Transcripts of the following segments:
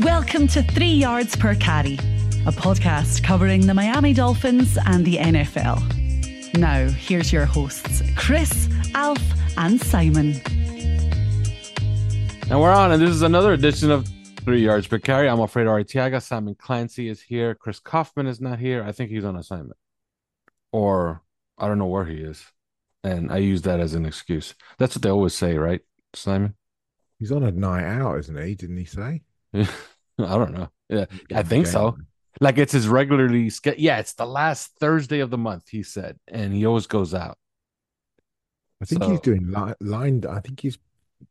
Welcome to Three Yards Per Carry, a podcast covering the Miami Dolphins and the NFL. Now, here's your hosts, Chris, Alf, and Simon. And we're on, and this is another edition of Three Yards Per Carry. I'm Alfredo Artiaga. Simon Clancy is here. Chris Kaufman is not here. I think he's on assignment, or I don't know where he is, and I use that as an excuse. That's what they always say, right, Simon? He's on a night out, isn't he? Didn't he say? I don't know. Yeah, I think so. Like it's his regularly ske- Yeah, it's the last Thursday of the month. He said, and he always goes out. I think So- he's doing li- line. I think he's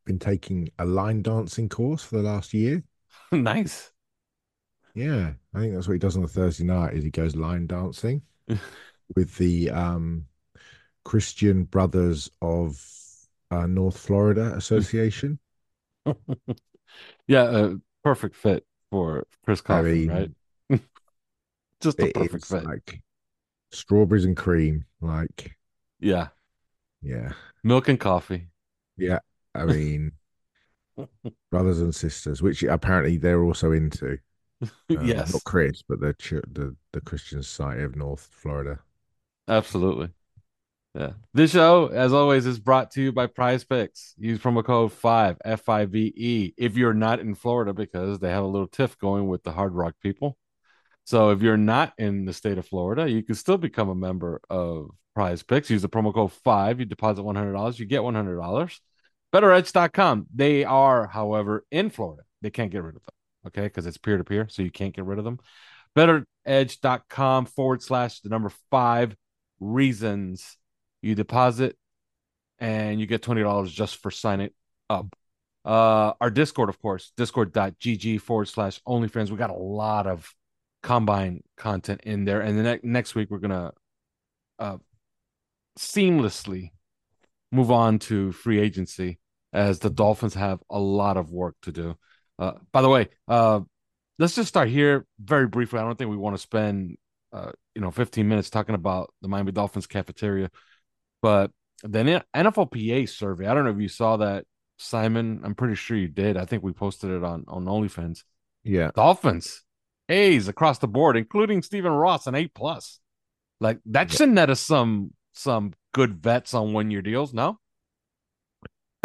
been taking a line dancing course for the last year. nice. Yeah, I think that's what he does on the Thursday night. Is he goes line dancing with the um, Christian Brothers of uh, North Florida Association. Yeah, uh, perfect fit for Chris I mean, right? Just a perfect fit. like strawberries and cream. Like, yeah, yeah, milk and coffee. yeah. I mean, brothers and sisters, which apparently they're also into. Uh, yes, not Chris, but the ch- the the Christian Society of North Florida. absolutely. Yeah. This show, as always, is brought to you by Prize Picks. Use promo code five F I V E if you're not in Florida because they have a little tiff going with the Hard Rock people. So if you're not in the state of Florida, you can still become a member of Prize Picks. Use the promo code five. You deposit one hundred dollars, you get one hundred dollars. BetterEdge.com. They are, however, in Florida. They can't get rid of them. Okay, because it's peer to peer, so you can't get rid of them. BetterEdge.com forward slash the number five reasons you deposit and you get $20 just for signing up. Uh, our Discord, of course, discord.gg forward slash OnlyFins. We got a lot of combine content in there. And the ne- next week, we're going to uh, seamlessly move on to free agency as the Dolphins have a lot of work to do. Uh, by the way, uh, let's just start here very briefly. I don't think we want to spend, uh, you know, 15 minutes talking about the Miami Dolphins cafeteria, but the NFLPA survey. I don't know if you saw that, Simon. I'm pretty sure you did. I think we posted it on on OnlyFins. Yeah, Dolphins, A's across the board, including Stephen Ross, an A plus. Like that should net us some some good vets on one year deals. No,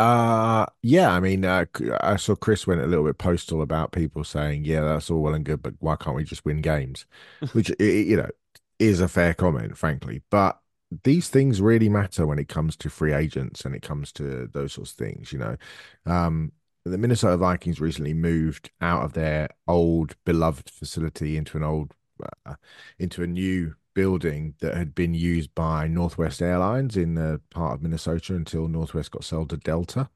uh, yeah. I mean, uh, I saw Chris went a little bit postal about people saying, "Yeah, that's all well and good, but why can't we just win games?" Which you know is a fair comment, frankly. But these things really matter when it comes to free agents and it comes to those sorts of things. You know, um, the Minnesota Vikings recently moved out of their old beloved facility into an old uh, into a new building that had been used by Northwest Airlines in the part of Minnesota until Northwest got sold to Delta.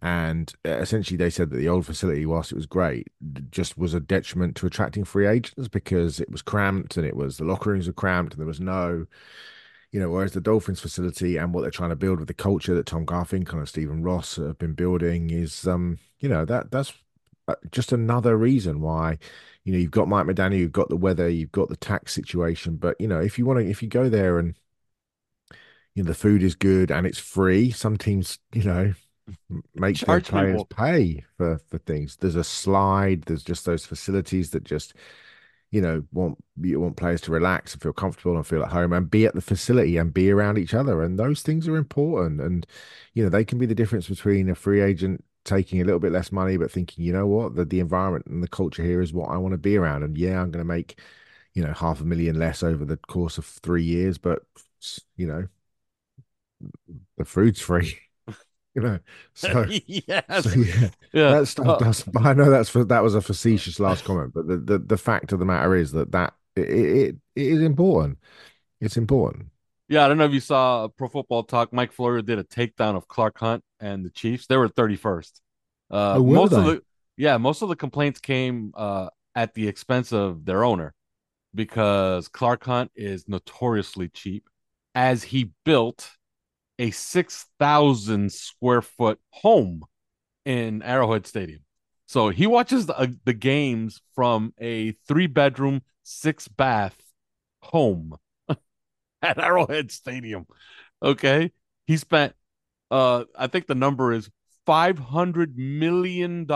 And uh, essentially, they said that the old facility, whilst it was great, just was a detriment to attracting free agents because it was cramped and it was the locker rooms were cramped and there was no, you know, whereas the Dolphins facility and what they're trying to build with the culture that Tom Garfinkel and Stephen Ross have been building is, um, you know, that that's uh, just another reason why you know you've got Mike McDaniel, you've got the weather, you've got the tax situation, but you know if you want to, if you go there and you know the food is good and it's free, some teams you know make their players people. pay for for things. There's a slide, there's just those facilities that just you know want you want players to relax and feel comfortable and feel at home and be at the facility and be around each other. And those things are important. And you know they can be the difference between a free agent taking a little bit less money but thinking you know what? The, the environment and the culture here is what I want to be around. And yeah I'm going to make you know half a million less over the course of 3 years but you know the food's free you know so yes, so yeah yeah. that stuff Uh, does. I know that's for, that was a facetious last comment, but the, the the fact of the matter is that that it, it it is important. It's important. Yeah, I don't know if you saw Pro Football Talk. Mike Florio did a takedown of Clark Hunt and the Chiefs, they were 31st. Uh, Oh, most of the yeah, most of the complaints came uh, at the expense of their owner because Clark Hunt is notoriously cheap, as he built a 6,000 square foot home in Arrowhead Stadium. So he watches the, uh, the games from a three bedroom, six bath home at Arrowhead Stadium. Okay. He spent, uh, I think the number is $500 million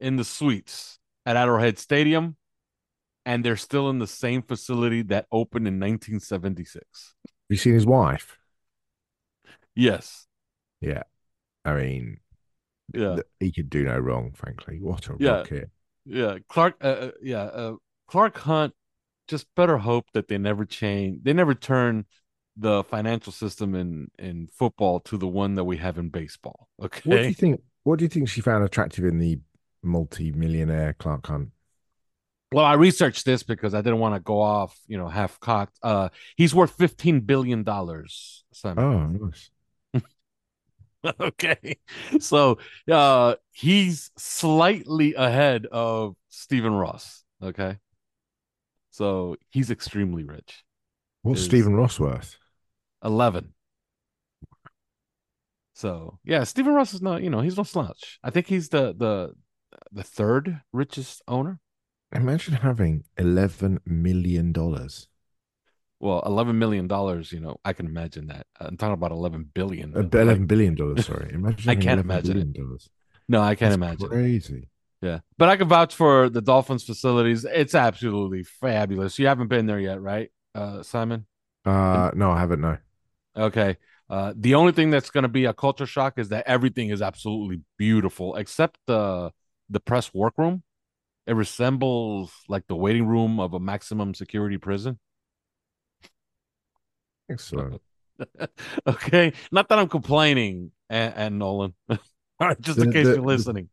in the suites at Arrowhead Stadium. And they're still in the same facility that opened in 1976. Have you seen his wife? Yes. Yeah. I mean, Yeah. he could do no wrong, frankly. What a Yeah. rocket. Yeah, Clark. Uh, uh, yeah, uh, Clark Hunt. Just better hope that they never change. They never turn the financial system in in football to the one that we have in baseball. Okay. What do you think? What do you think she found attractive in the multi-millionaire Clark Hunt? Well, I researched this because I didn't want to go off, you know, half cocked. Uh, he's worth fifteen billion dollars. Oh, nice. okay, so uh, he's slightly ahead of Stephen Ross. Okay, so he's extremely rich. What's Stephen Ross worth? 11. So yeah, Stephen Ross is not, you know, he's no slouch. I think he's the the the third richest owner. Imagine having eleven million dollars. Well, eleven million dollars, you know, I can imagine that. I'm talking about eleven billion. Eleven billion dollars. Sorry, imagine. I can't imagine it. dollars. no, I can't That's imagine. Crazy. Yeah, but I can vouch for the Dolphins facilities. It's absolutely fabulous. You haven't been there yet, right, uh, Simon? Uh, no, I haven't. No. Okay. Uh, the only thing that's going to be a culture shock is that everything is absolutely beautiful except the the press workroom. It resembles like the waiting room of a maximum security prison. Excellent. okay, not that I'm complaining, and, and Nolan. All right, just in The- case the- you're listening.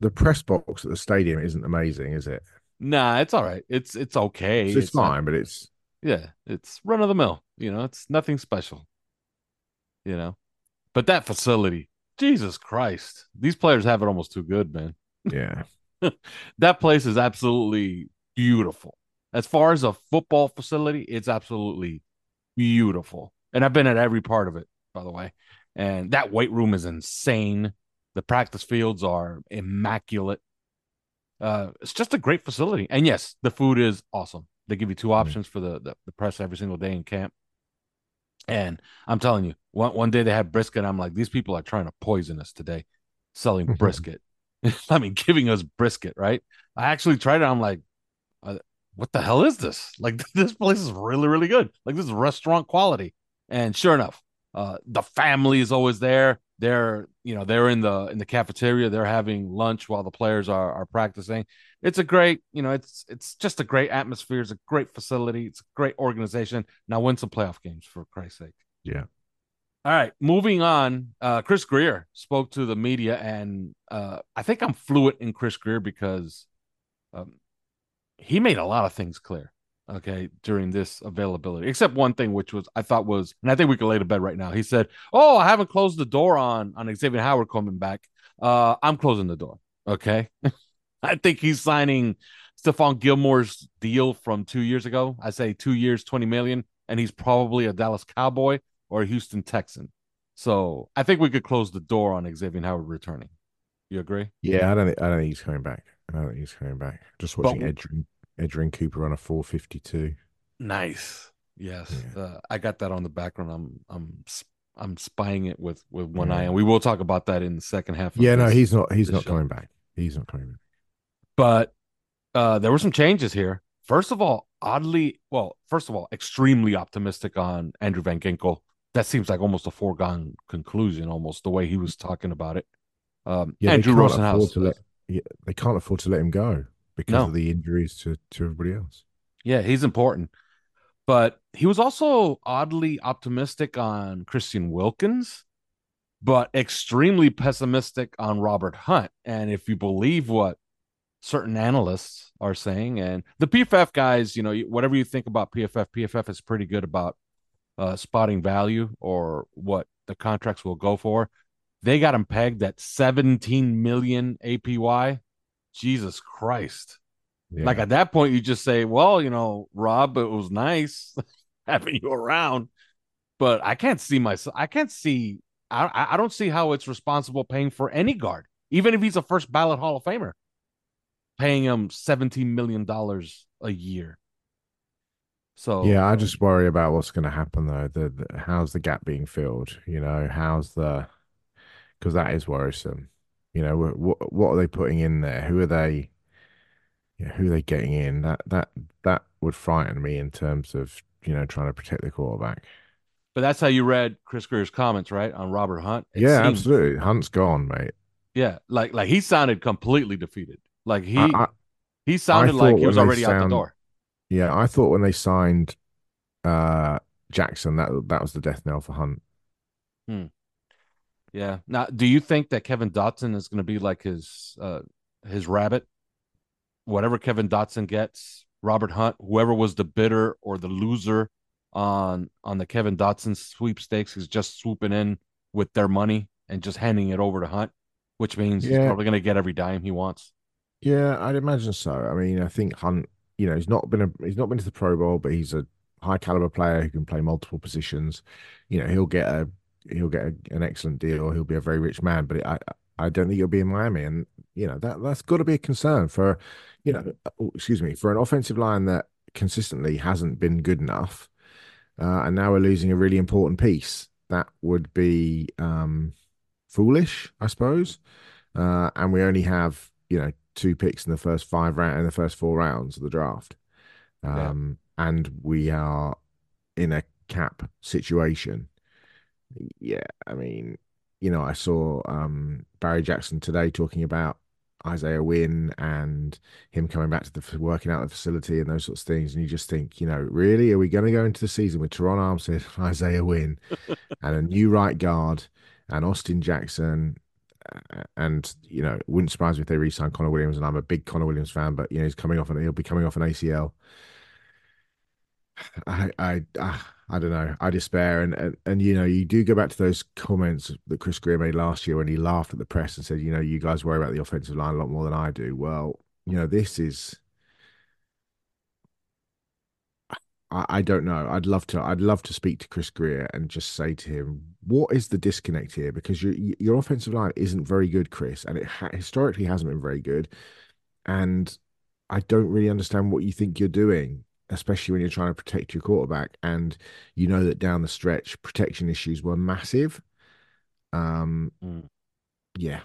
The press box at the stadium isn't amazing, is it? Nah, it's all right. It's it's okay. It's, it's not- fine, but it's yeah, it's run of the mill. You know, it's nothing special. You know, but that facility, Jesus Christ, these players have it almost too good, man. yeah. that place is absolutely beautiful. As far as a football facility, it's absolutely beautiful. And I've been at every part of it, by the way. And that weight room is insane. The practice fields are immaculate. Uh, it's just a great facility. And yes, the food is awesome. They give you two options for the, the, the press every single day in camp. And I'm telling you, one, one day they had brisket. I'm like, these people are trying to poison us today, selling brisket. I mean, giving us brisket, right? I actually tried it. I'm like, uh, what the hell is this? Like, this place is really, really good. Like, this is restaurant quality. And sure enough, uh, the family is always there. They're, you know, they're in the in the cafeteria. They're having lunch while the players are are practicing. It's a great, you know, it's it's just a great atmosphere. It's a great facility. It's a great organization. Now win some playoff games for Christ's sake. Yeah. All right, moving on. Uh, Chris Grier spoke to the media, and uh, I think I'm fluent in Chris Grier because um, he made a lot of things clear. Okay, during this availability, except one thing, which was I thought was, and I think we can lay to bed right now. He said, "Oh, I haven't closed the door on on Xavier Howard coming back. Uh, I'm closing the door." Okay, I think he's signing Stephon Gilmore's deal from two years ago. I say two years, twenty million, and he's probably a Dallas Cowboy or a Houston Texan. So I think we could close the door on Xavier Howard returning. You agree? Yeah, I don't I don't think he's coming back. I don't think he's coming back. Just But- watching Edgerrin Edgerrin Cooper on a 452. Nice. Yes, Yeah. uh, I got that on the background. I'm I'm I'm spying it with with one eye, and we will talk about that in the second half. Of Yeah, no, he's not he's not show. coming back. He's not coming back. but uh, there were some changes here. First of all, oddly, well, first of all, extremely optimistic on Andrew Van Ginkel. That seems like almost a foregone conclusion, almost the way he was talking about it. Um, Yeah, Andrew Rosenhaus. to let yeah, they can't afford to let him go because No. of the injuries to, to everybody else. Yeah, he's important. But he was also oddly optimistic on Christian Wilkins, but extremely pessimistic on Robert Hunt. And if you believe what certain analysts are saying, and the PFF guys, you know, whatever you think about PFF, PFF is pretty good about uh, spotting value or what the contracts will go for. They got him pegged at 17 million APY. Jesus Christ. Yeah. Like at that point, you just say, well, you know, Rob, it was nice having you around, but I can't see myself. I can't see. I I don't see how it's responsible paying for any guard, even if he's a first ballot Hall of Famer, paying him seventeen million dollars a year. So yeah, I just worry about what's going to happen though. The, the how's the gap being filled? You know, how's the because that is worrisome. You know, what what are they putting in there? Who are they? Yeah, who are they getting in? That that that would frighten me in terms of you know trying to protect the quarterback. But that's how you read Chris Grier's comments, right, on Robert Hunt. It yeah, seems, absolutely. Hunt's gone, mate. Yeah, like like he sounded completely defeated. Like he I, I, he sounded like he was already sound, out the door. Yeah, I thought when they signed uh Jackson that that was the death knell for Hunt. Hmm. Yeah. Now, do you think that Kevin Dotson is going to be like his uh his rabbit? Whatever Kevin Dotson gets, Robert Hunt, whoever was the bidder or the loser on on the Kevin Dotson sweepstakes is just swooping in with their money and just handing it over to Hunt, which means yeah. he's probably going to get every dime he wants. Yeah, I'd imagine so. I mean, I think Hunt, you know, he's not been a he's not been to the Pro Bowl, but he's a high caliber player who can play multiple positions. You know, he'll get a he'll get a, an excellent deal. or He'll be a very rich man, but it, I I don't think he'll be in Miami, and you know that that's got to be a concern for you know, oh, excuse me, for an offensive line that consistently hasn't been good enough, uh, and now we're losing a really important piece. That would be um, foolish, I suppose. Uh, and we only have you know two picks in the first five round in the first four rounds of the draft, um, yeah. and we are in a cap situation. Yeah, I mean, you know, I saw um, Barry Jackson today talking about Isaiah Wynn and him coming back to the working out the facility and those sorts of things. And you just think, you know, really, are we going to go into the season with Terron Armstead, Isaiah Wynn, and a new right guard and Austin Jackson? And you know, wouldn't surprise me if they re-sign Connor Williams. And I'm a big Connor Williams fan, but you know, he's coming off and he'll be coming off an ACL. I, I, I, I don't know. I despair, and, and and you know, you do go back to those comments that Chris Grier made last year when he laughed at the press and said, you know, you guys worry about the offensive line a lot more than I do. Well, you know, this is. I, I don't know. I'd love to. I'd love to speak to Chris Grier and just say to him, "What is the disconnect here? Because your your offensive line isn't very good, Chris, and it ha- historically hasn't been very good, and I don't really understand what you think you're doing especially when you're trying to protect your quarterback. And you know that down the stretch, protection issues were massive. Um, mm. yeah,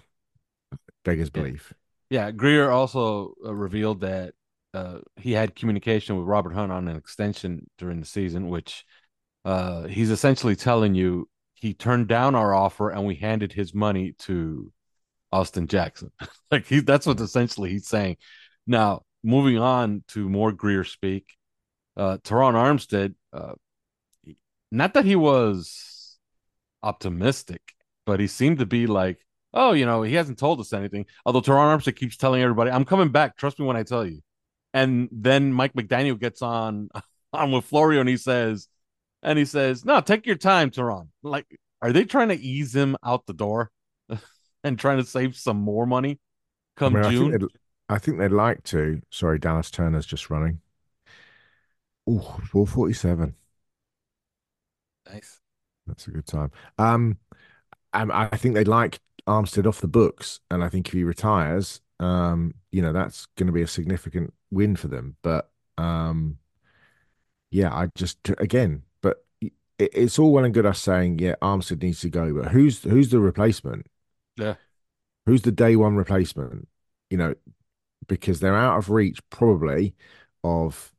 beggars yeah. belief. Yeah, Grier also uh, revealed that uh, he had communication with Robert Hunt on an extension during the season, which uh, he's essentially telling you he turned down our offer and we handed his money to Austin Jackson. like he, that's what essentially he's saying. Now, moving on to more Grier speak, uh, Terron Armstead, uh, not that he was optimistic, but he seemed to be like, oh, you know, he hasn't told us anything. Although Terron Armstead keeps telling everybody, I'm coming back. Trust me when I tell you. And then Mike McDaniel gets on on with Florio and he says, and he says, no, take your time, Terron. Like, are they trying to ease him out the door and trying to save some more money come I mean, June? I think, I think they'd like to. Sorry, Dallas Turner's just running. Oh, 447. Nice. That's a good time. Um, I, I think they'd like Armstead off the books, and I think if he retires, um, you know, that's going to be a significant win for them. But um, yeah, I just again, but it, it's all well and good us saying, yeah, Armstead needs to go, but who's who's the replacement? Yeah, who's the day one replacement? You know, because they're out of reach probably of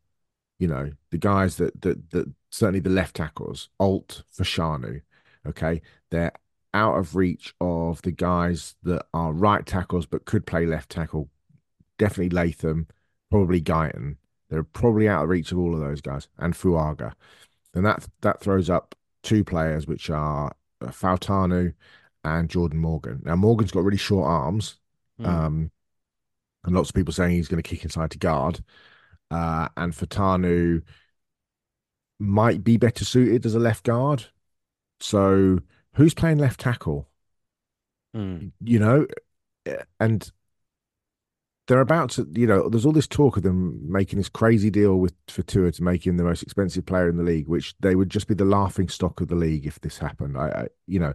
you know, the guys that that that certainly the left tackles, Alt for Fashanu, okay, they're out of reach of the guys that are right tackles but could play left tackle. Definitely Latham, probably Guyton. They're probably out of reach of all of those guys and Fuaga. And that that throws up two players which are uh, Fautanu and Jordan Morgan. Now Morgan's got really short arms. Mm. Um, and lots of people saying he's going to kick inside to guard uh, and Fautanu might be better suited as a left guard. So who's playing left tackle? Mm. You know, and they're about to, you know, there's all this talk of them making this crazy deal with for Tua to make him the most expensive player in the league, which they would just be the laughing stock of the league if this happened. I, I you know,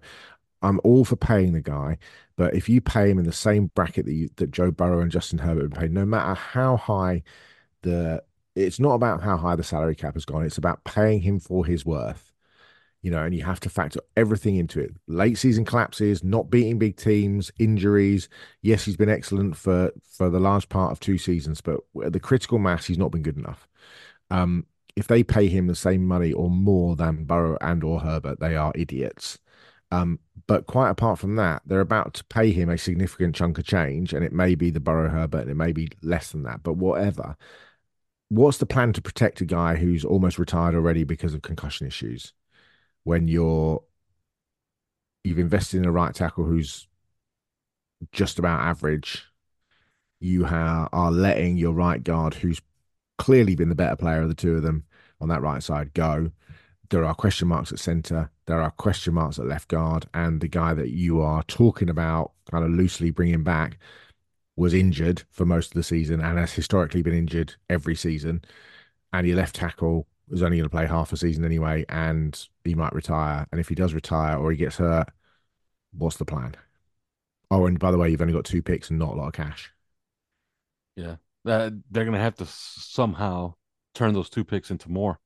I'm all for paying the guy, but if you pay him in the same bracket that you, that Joe Burrow and Justin Herbert would pay, no matter how high the, it's not about how high the salary cap has gone. It's about paying him for his worth you know, and you have to factor everything into it. Late season collapses, not beating big teams, injuries. Yes, he's been excellent for for the large part of two seasons, but the critical mass, he's not been good enough. Um, if they pay him the same money or more than Burrow and or Herbert, they are idiots. Um, but quite apart from that, they're about to pay him a significant chunk of change, and it may be the Burrow Herbert, and it may be less than that, but whatever. What's the plan to protect a guy who's almost retired already because of concussion issues? when you're you've invested in a right tackle who's just about average. You are letting your right guard, who's clearly been the better player of the two of them on that right side, go. There are question marks at centre. There are question marks at left guard. And the guy that you are talking about, kind of loosely bringing back, was injured for most of the season and has historically been injured every season. And your left tackle is only going to play half a season anyway, and he might retire. And if he does retire or he gets hurt, what's the plan? Oh, and by the way, you've only got two picks and not a lot of cash. Yeah, uh, they're going to have to somehow turn those two picks into more,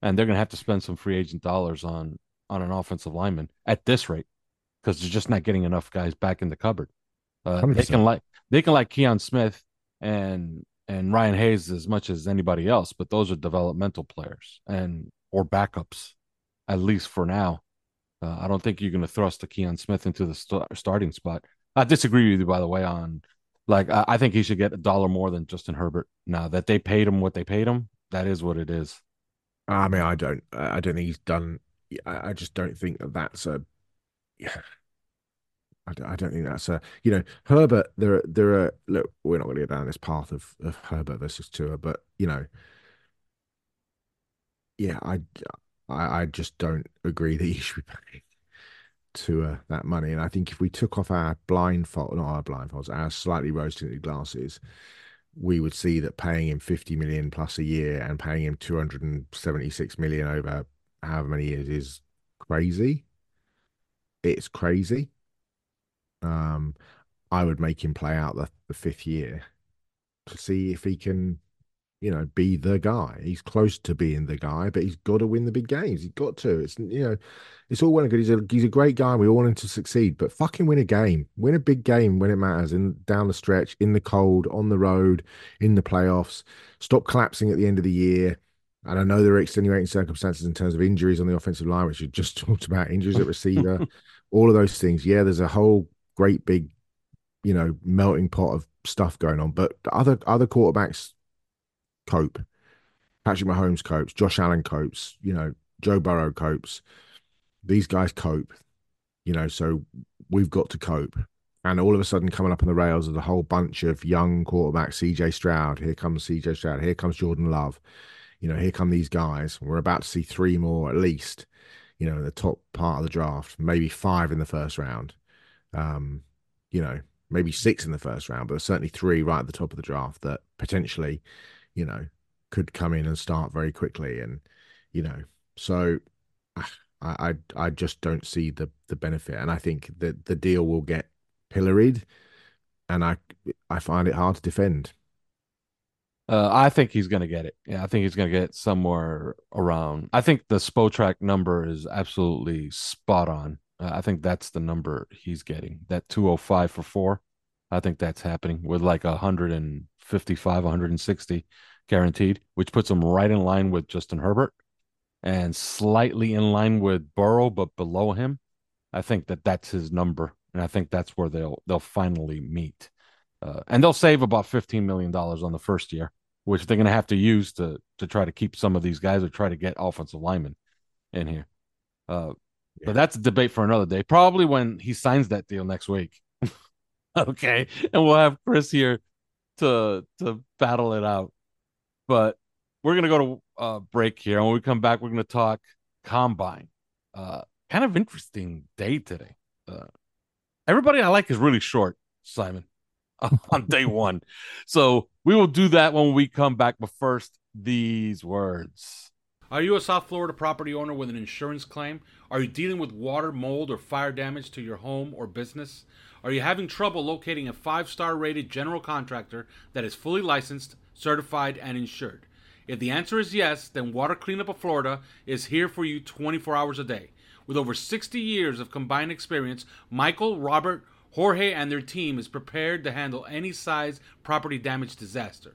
and they're going to have to spend some free agent dollars on on an offensive lineman at this rate because they're just not getting enough guys back in the cupboard. Uh, they can like they can like Kion Smith and and Ryan Hayes as much as anybody else, but those are developmental players and or backups, at least for now. Uh, I don't think you're going to thrust a Kion Smith into the st- starting spot. I disagree with you, by the way, on like I, I think he should get a dollar more than Justin Herbert. Now that they paid him what they paid him, that is what it is. I mean, I don't, I don't think he's done. I, I just don't think that that's a. I don't, I don't think that's a you know Herbert. There, there are look. We're not going to go down this path of, of Herbert versus Tua, but you know, yeah, I, I, I just don't agree that you should be paying Tua that money. And I think if we took off our blindfold, not our blindfolds, our slightly rose tinted glasses, we would see that paying him 50 million plus a year and paying him 276 million over however many years is crazy. It's crazy. Um, I would make him play out the, the fifth year to see if he can, you know, be the guy. He's close to being the guy, but he's got to win the big games. He's got to. It's you know, it's all well and good. He's a he's a great guy. We all want him to succeed, but fucking win a game, win a big game when it matters, in down the stretch, in the cold, on the road, in the playoffs. Stop collapsing at the end of the year. And I know there are extenuating circumstances in terms of injuries on the offensive line, which you just talked about, injuries at receiver, all of those things. Yeah, there's a whole great big, you know, melting pot of stuff going on. But other other quarterbacks cope. Patrick Mahomes copes, Josh Allen copes, you know, Joe Burrow copes. These guys cope, you know, so we've got to cope. And all of a sudden, coming up on the rails is a whole bunch of young quarterbacks. CJ Stroud, here comes CJ Stroud, here comes Jordan Love. You know, here come these guys. We're about to see three more at least, you know, in the top part of the draft, maybe five in the first round um, you know, maybe six in the first round, but certainly three right at the top of the draft that potentially, you know, could come in and start very quickly. And, you know, so I, I, I just don't see the the benefit. And I think that the deal will get pilloried, and I I find it hard to defend. Uh, I think he's going to get it. Yeah, I think he's going to get somewhere around. I think the Spotrac number is absolutely spot on. Uh, I think that's the number he's getting. That 205 for four. I think that's happening with like 155, 160 guaranteed, which puts him right in line with Justin Herbert and slightly in line with Burrow, but below him. I think that that's his number, and I think that's where they'll they'll finally meet, uh, and they'll save about fifteen million dollars on the first year, which they're going to have to use to to try to keep some of these guys or try to get offensive linemen in here. Uh, but that's a debate for another day. Probably when he signs that deal next week. okay. And we'll have Chris here to to battle it out. But we're gonna go to uh break here. And when we come back, we're gonna talk combine. Uh kind of interesting day today. Uh everybody I like is really short, Simon, on day one. So we will do that when we come back. But first, these words. Are you a South Florida property owner with an insurance claim? Are you dealing with water, mold, or fire damage to your home or business? Are you having trouble locating a five star rated general contractor that is fully licensed, certified, and insured? If the answer is yes, then Water Cleanup of Florida is here for you 24 hours a day. With over 60 years of combined experience, Michael, Robert, Jorge, and their team is prepared to handle any size property damage disaster.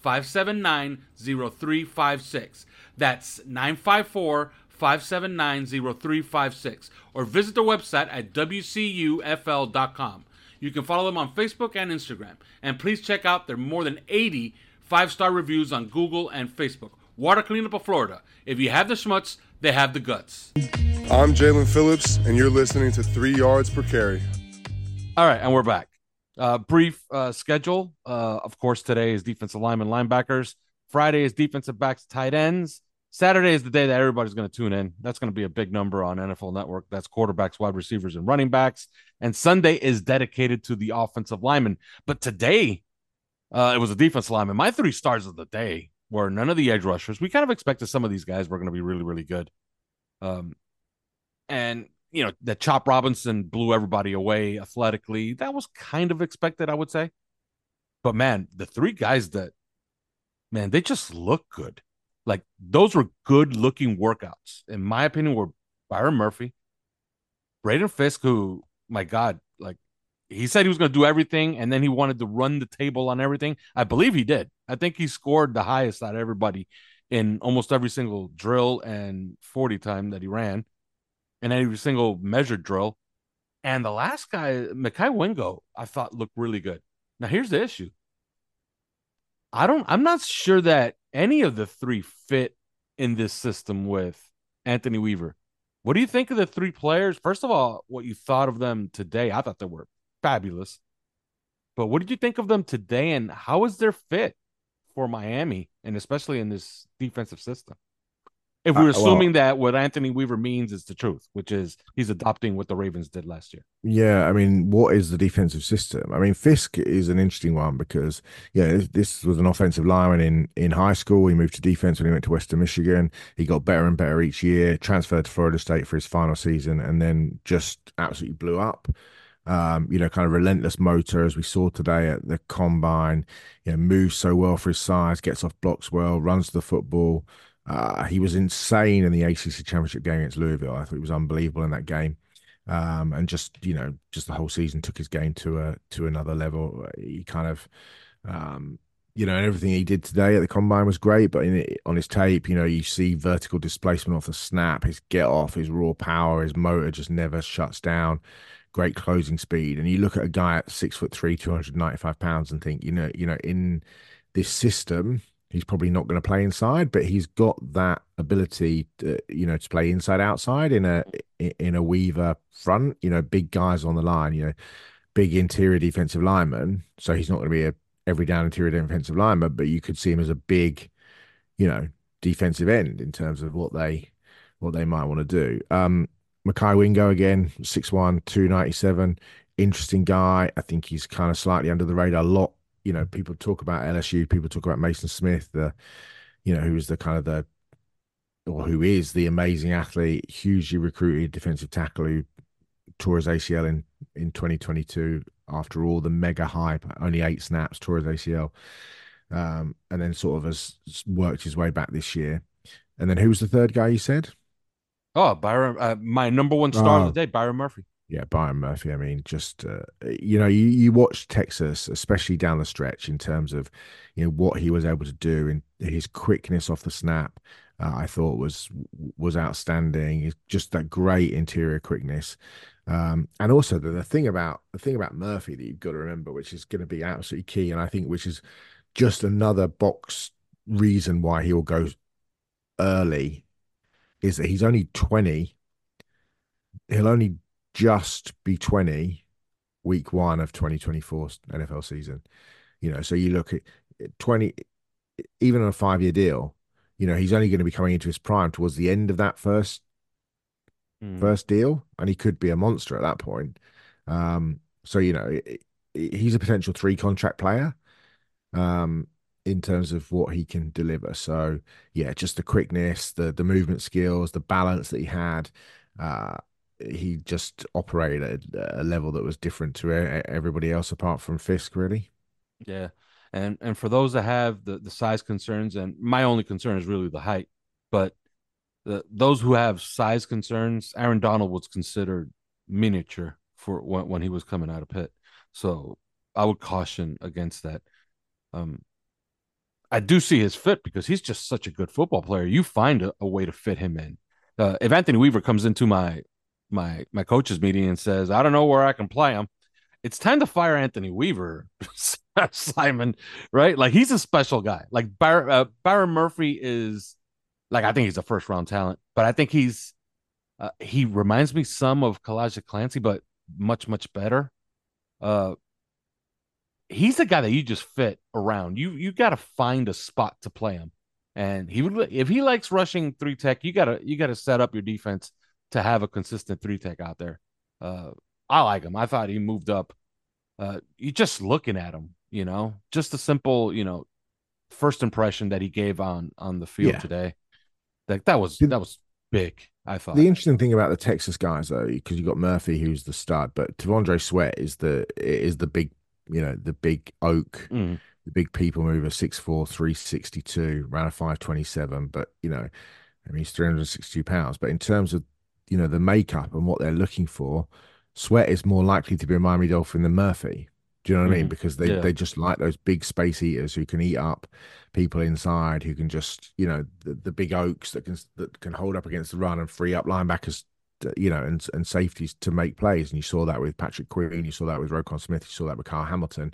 579 0356. That's 954 579 0356. Or visit their website at WCUFL.com. You can follow them on Facebook and Instagram. And please check out their more than 80 five star reviews on Google and Facebook. Water Cleanup of Florida. If you have the schmutz, they have the guts. I'm Jaelan Phillips, and you're listening to Three Yards Per Carry. All right, and we're back. Uh, brief uh, schedule. Uh, of course, today is defensive linemen, linebackers. Friday is defensive backs, tight ends. Saturday is the day that everybody's going to tune in. That's going to be a big number on NFL Network. That's quarterbacks, wide receivers, and running backs. And Sunday is dedicated to the offensive linemen. But today, uh, it was a defensive lineman. My three stars of the day were none of the edge rushers. We kind of expected some of these guys were going to be really, really good. Um, and you know that Chop Robinson blew everybody away athletically. That was kind of expected, I would say. But man, the three guys that man, they just look good. Like those were good looking workouts, in my opinion. Were Byron Murphy, Braden Fiske, who my God, like he said he was going to do everything, and then he wanted to run the table on everything. I believe he did. I think he scored the highest out of everybody in almost every single drill and 40 time that he ran, and every single measured drill. And the last guy, Mekhi Wingo, I thought looked really good. Now here's the issue. I don't. I'm not sure that any of the three fit in this system with Anthony Weaver. What do you think of the three players? First of all, what you thought of them today? I thought they were fabulous. But what did you think of them today, and how is their fit for Miami, and especially in this defensive system? If we're uh, assuming well, that what Anthony Weaver means is the truth, which is he's adopting what the Ravens did last year. Yeah, I mean, what is the defensive system? I mean, Fiske is an interesting one because yeah, this was an offensive lineman in in high school. He moved to defense when he went to Western Michigan. He got better and better each year. Transferred to Florida State for his final season, and then just absolutely blew up um, you know, kind of relentless motor as we saw today at the combine. You know, moves so well for his size, gets off blocks well, runs the football. Uh, he was insane in the ACC championship game against Louisville. I thought he was unbelievable in that game. Um, and just you know, just the whole season took his game to a to another level. He kind of, um, you know, and everything he did today at the combine was great. But in, on his tape, you know, you see vertical displacement off the snap, his get off, his raw power, his motor just never shuts down great closing speed. And you look at a guy at six foot three, 295 pounds, and think, you know, you know, in this system, he's probably not going to play inside, but he's got that ability, to, you know, to play inside outside in a in a Weaver front. You know, big guys on the line. You know, big interior defensive lineman. So he's not going to be a every down interior defensive lineman, but you could see him as a big, you know, defensive end in terms of what they what they might want to do. Um, Mekhi Wingo again, 6'1, 297. Interesting guy. I think he's kind of slightly under the radar. A lot, you know, people talk about LSU, people talk about Maason Smith, the, you know, who's the kind of the, or who is the amazing athlete, hugely recruited defensive tackle who tore his ACL in, in 2022 after all the mega hype, only eight snaps, tore his ACL, um, and then sort of has worked his way back this year. And then who was the third guy you said? Oh, Byron, uh, my number one star Oh. of the day, Byron Murphy. Yeah, Byron Murphy. I mean, just uh, you know, you you watch Texas, especially down the stretch, in terms of you know what he was able to do and his quickness off the snap. Uh, I thought was was outstanding. He's just that great interior quickness, um, and also the, the thing about the thing about Murphy that you've got to remember, which is going to be absolutely key, and I think which is just another box reason why he will go early, is that he's only twenty. He'll only just be 20 week one of 2024 NFL season. You know, so you look at 20, even on a five year deal, you know, he's only going to be coming into his prime towards the end of that first Mm. first deal, and he could be a monster at that point. Um, so you know, i- i- he's a potential three contract player. Um, in terms of what he can deliver. So yeah, just the quickness, the the movement skills, the balance that he had. Uh, he just operated at a level that was different to everybody else apart from Fiske, really. Yeah. And and for those that have the, the size concerns, and my only concern is really the height, but the those who have size concerns, Aaron Donald was considered miniature for when, when he was coming out of Pitt. So I would caution against that. Um I do see his fit because he's just such a good football player. You find a, a way to fit him in. Uh, if Anthony Weaver comes into my my my coaches meeting and says, "I don't know where I can play him," it's time to fire Anthony Weaver, Simon. Right? Like he's a special guy. Like Bar- uh, Byron Murphy is, like I think he's a first round talent, but I think he's uh, he reminds me some of Calijah Kancey, but much much better. Uh, he's the guy that you just fit around. You you got to find a spot to play him, and he would if he likes rushing three tech. You gotta you gotta set up your defense to have a consistent three tech out there. Uh, I like him. I thought he moved up. Uh, you just looking at him, you know, just a simple, you know, first impression that he gave on on the field Yeah. today. Like that was that was big. I thought. The interesting thing about the Texas guys, though, because you got Murphy, who's the stud, but T'Vondre Sweat is the is the big, you know, the big oak, Mm. the big people mover, 6'4", 362, ran a five twenty seven. But you know, I mean, he's three hundred sixty two pounds. But in terms of you know the makeup and what they're looking for, Sweat is more likely to be a Miami Dolphin than Murphy. Do you know what I mean? Mhm. Because they, Yeah. they just like those big space eaters who can eat up people inside, who can just you know the, the big oaks that can that can hold up against the run and free up linebackers, you know, and and safeties to make plays. And you saw that with Patrick Queen, you saw that with Roquan Smith, you saw that with Kyle Hamilton.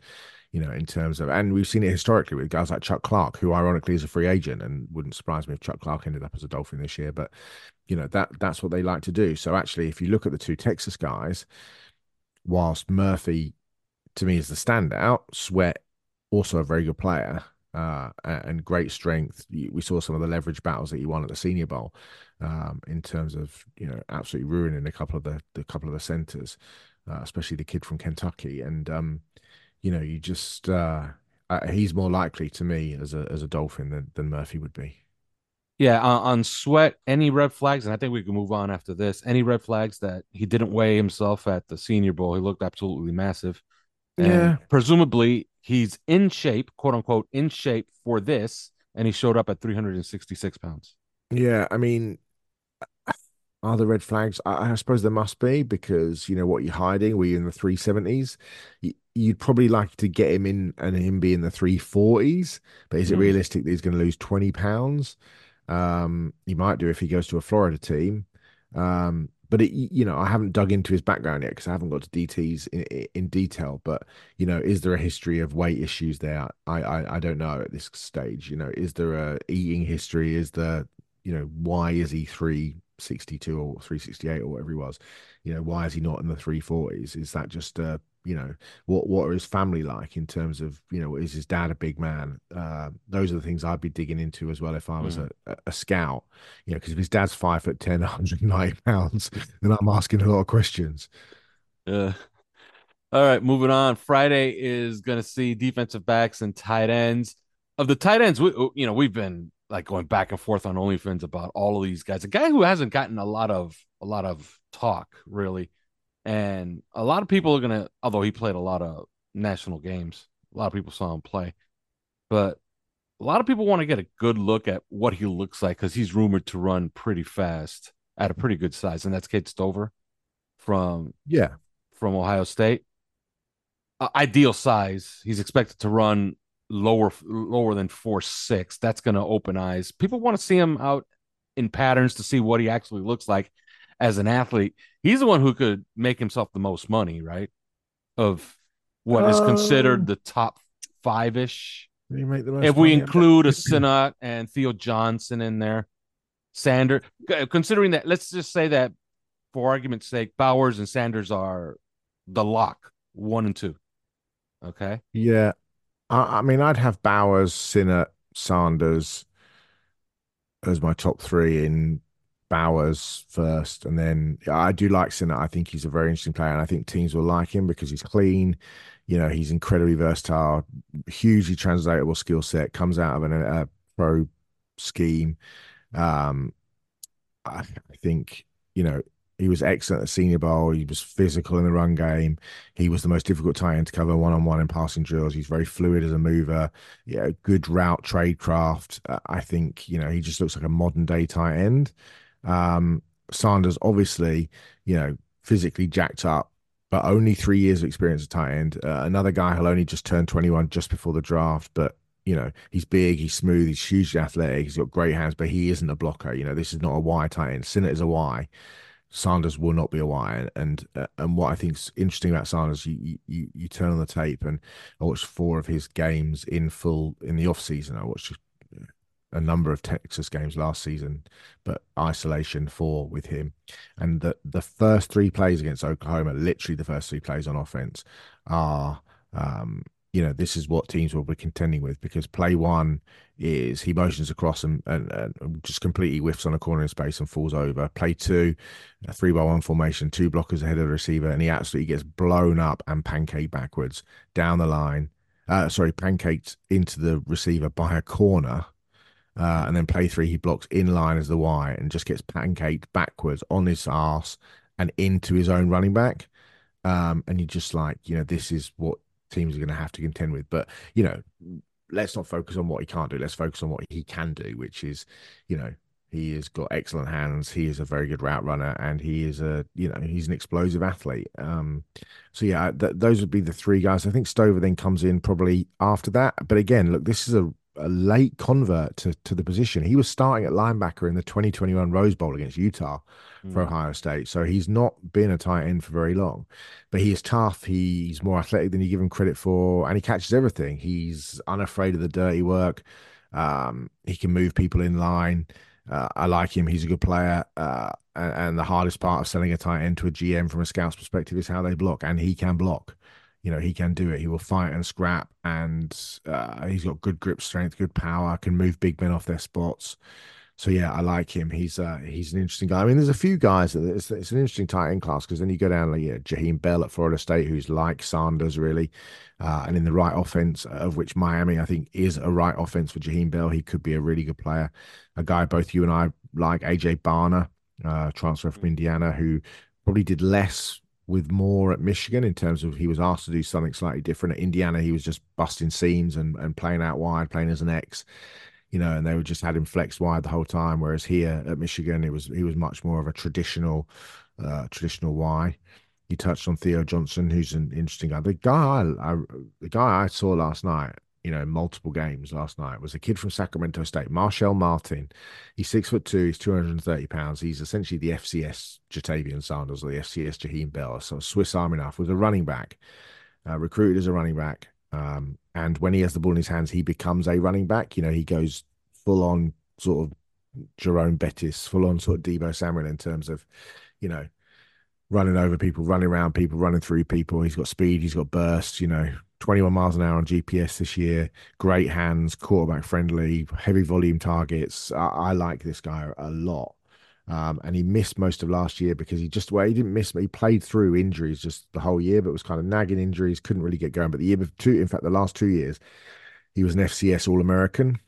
You know, in terms of, and we've seen it historically with guys like Chuck Clark, who ironically is a free agent, and wouldn't surprise me if Chuck Clark ended up as a Dolphin this year. But you know that that's what they like to do. So actually, if you look at the two Texas guys, whilst Murphy to me is the standout, Sweat also a very good player uh, and great strength. We saw some of the leverage battles that he won at the Senior Bowl um, in terms of you know absolutely ruining a couple of the the couple of the centers, uh, especially the kid from Kentucky. And um, you know, you just uh, uh, he's more likely to me as a as a Dolphin than than Murphy would be. Yeah, on, on sweat, any red flags, and I think we can move on after this. Any red flags that he didn't weigh himself at the Senior Bowl? He looked absolutely massive. And Yeah. presumably he's in shape, quote unquote, in shape for this, and he showed up at 366 pounds. Yeah, I mean, are there red flags? I, I suppose there must be because you know what you're hiding. Were you in the 370s. You, you'd probably like to get him in and him be in the 340s, but is it Mhm. realistic that he's going to lose 20 pounds? Um, he might do if he goes to a Florida team. Um, but it, you know, I haven't dug into his background yet because I haven't got to DTs in, in detail. But you know, is there a history of weight issues there? I, I I don't know at this stage. You know, is there a eating history? Is there you know, why is he 362 or 368 or whatever he was? You know, why is he not in the 340s? Is that just, uh, you know, what what are his family like in terms of, you know, is his dad a big man? Uh, those are the things I'd be digging into as well if I was a, a, a scout, you know, because if his dad's five foot 10, 190 pounds, then I'm asking a lot of questions. Yeah. All right, moving on. Friday is going to see defensive backs and tight ends. Of the tight ends, we you know we've been like going back and forth on OnlyFins about all of these guys. A guy who hasn't gotten a lot of a lot of talk really, and a lot of people are gonna. Although he played a lot of national games, a lot of people saw him play, but a lot of people want to get a good look at what he looks like because he's rumored to run pretty fast at a pretty good size, and that's Cade Stover from Yeah. from Ohio State. Uh, ideal size. He's expected to run lower lower than four six. That's going to open eyes. People want to see him out in patterns to see what he actually looks like as an athlete. He's the one who could make himself the most money, right? Of what is considered Um, the top five ish. Did make the most If we include a Sinnott and Theo Johnson in there, Sander, considering that, let's just say that for argument's sake, Bowers and Sanders are the lock one and two. Okay. Yeah. I, I mean, I'd have Bowers, Sinnott, Sanders as my top three in Bowers first. And then I do like Sinnott. I think he's a very interesting player. And I think teams will like him because he's clean. You know, he's incredibly versatile, hugely translatable skill set, comes out of an, a pro scheme. Um, I, I think, you know, he was excellent at Senior Bowl. He was physical in the run game. He was the most difficult tight end to cover one on one in passing drills. He's very fluid as a mover. Yeah, good route trade craft. Uh, I think you know he just looks like a modern day tight end. Um, Sanders, obviously, you know, physically jacked up, but only three years of experience at tight end. Uh, another guy who'll only just turned 21 just before the draft, but you know, he's big, he's smooth, he's hugely athletic, he's got great hands, but he isn't a blocker. You know, this is not a Y tight end. Sinnott is a Y. Sanders will not be a Y. And uh, and what I think is interesting about Sanders, you, you you turn on the tape and I watched four of his games in full in the off season. I watched a number of Texas games last season, but isolation four with him. And the the first three plays against Oklahoma, literally the first three plays on offense, are um, you know, this is what teams will be contending with because play one is he motions across and, and, and just completely whiffs on a corner in space and falls over. Play two, a three by one formation, two blockers ahead of the receiver, and he absolutely gets blown up and pancaked backwards down the line. Uh, sorry, pancaked into the receiver by a corner. Uh, and then play three, he blocks in line as the Y and just gets pancaked backwards on his ass and into his own running back. Um, and you're just like, you know, this is what teams are going to have to contend with. But you know, let's not focus on what he can't do. Let's focus on what he can do, which is, you know, he has got excellent hands. He is a very good route runner, and he is a, you know, he's an explosive athlete. Um, so yeah, th- those would be the three guys. I think Stover then comes in probably after that. But again, look, this is a a late convert to, to the position. He was starting at linebacker in the 2021 Rose Bowl against Utah for Mm. Ohio State. So he's not been a tight end for very long, but he is tough. He's more athletic than you give him credit for, and he catches everything. He's unafraid of the dirty work. Um, he can move people in line. Uh, I like him. He's a good player. Uh, and, and the hardest part of selling a tight end to a GM from a scout's perspective is how they block, and he can block. You know, he can do it. He will fight and scrap, and uh, he's got good grip strength, good power, can move big men off their spots. So yeah, I like him. He's uh he's an interesting guy. I mean, there's a few guys that it's, it's an interesting tight end class because then you go down like yeah, Jaheim Bell at Florida State, who's like Sanders really, uh, and in the right offense, of which Miami I think is a right offense for Jaheim Bell. He could be a really good player. A guy both you and I like, AJ Barner, uh, transfer from Indiana, who probably did less with more at Michigan in terms of he was asked to do something slightly different. At Indiana, he was just busting seams and, and playing out wide, playing as an X you know, and they would just had him flex wide the whole time. Whereas here at Michigan, it was he was much more of a traditional, uh, traditional Y. You touched on Theo Johnson, who's an interesting guy. The guy I, I the guy I saw last night, you know, multiple games last night was a kid from Sacramento State, Marshel Martin. He's six foot two, he's 230 pounds. He's essentially the FCS Ja'Tavion Sanders or the FCS Jaheim Bell, so Swiss Army knife, was a running back, uh, recruited as a running back. Um, and when he has the ball in his hands, he becomes a running back. You know, he goes full on sort of Jerome Bettis, full on sort of Deebo Samuel in terms of, you know, running over people, running around people, running through people. He's got speed, he's got burst, you know, 21 miles an hour on GPS this year. Great hands, quarterback friendly, heavy volume targets. I, I like this guy a lot. Um, and he missed most of last year because he just well he didn't miss, but he played through injuries just the whole year, but was kind of nagging injuries, couldn't really get going. But the year before, two, in fact, the last two years, he was an FCS All American.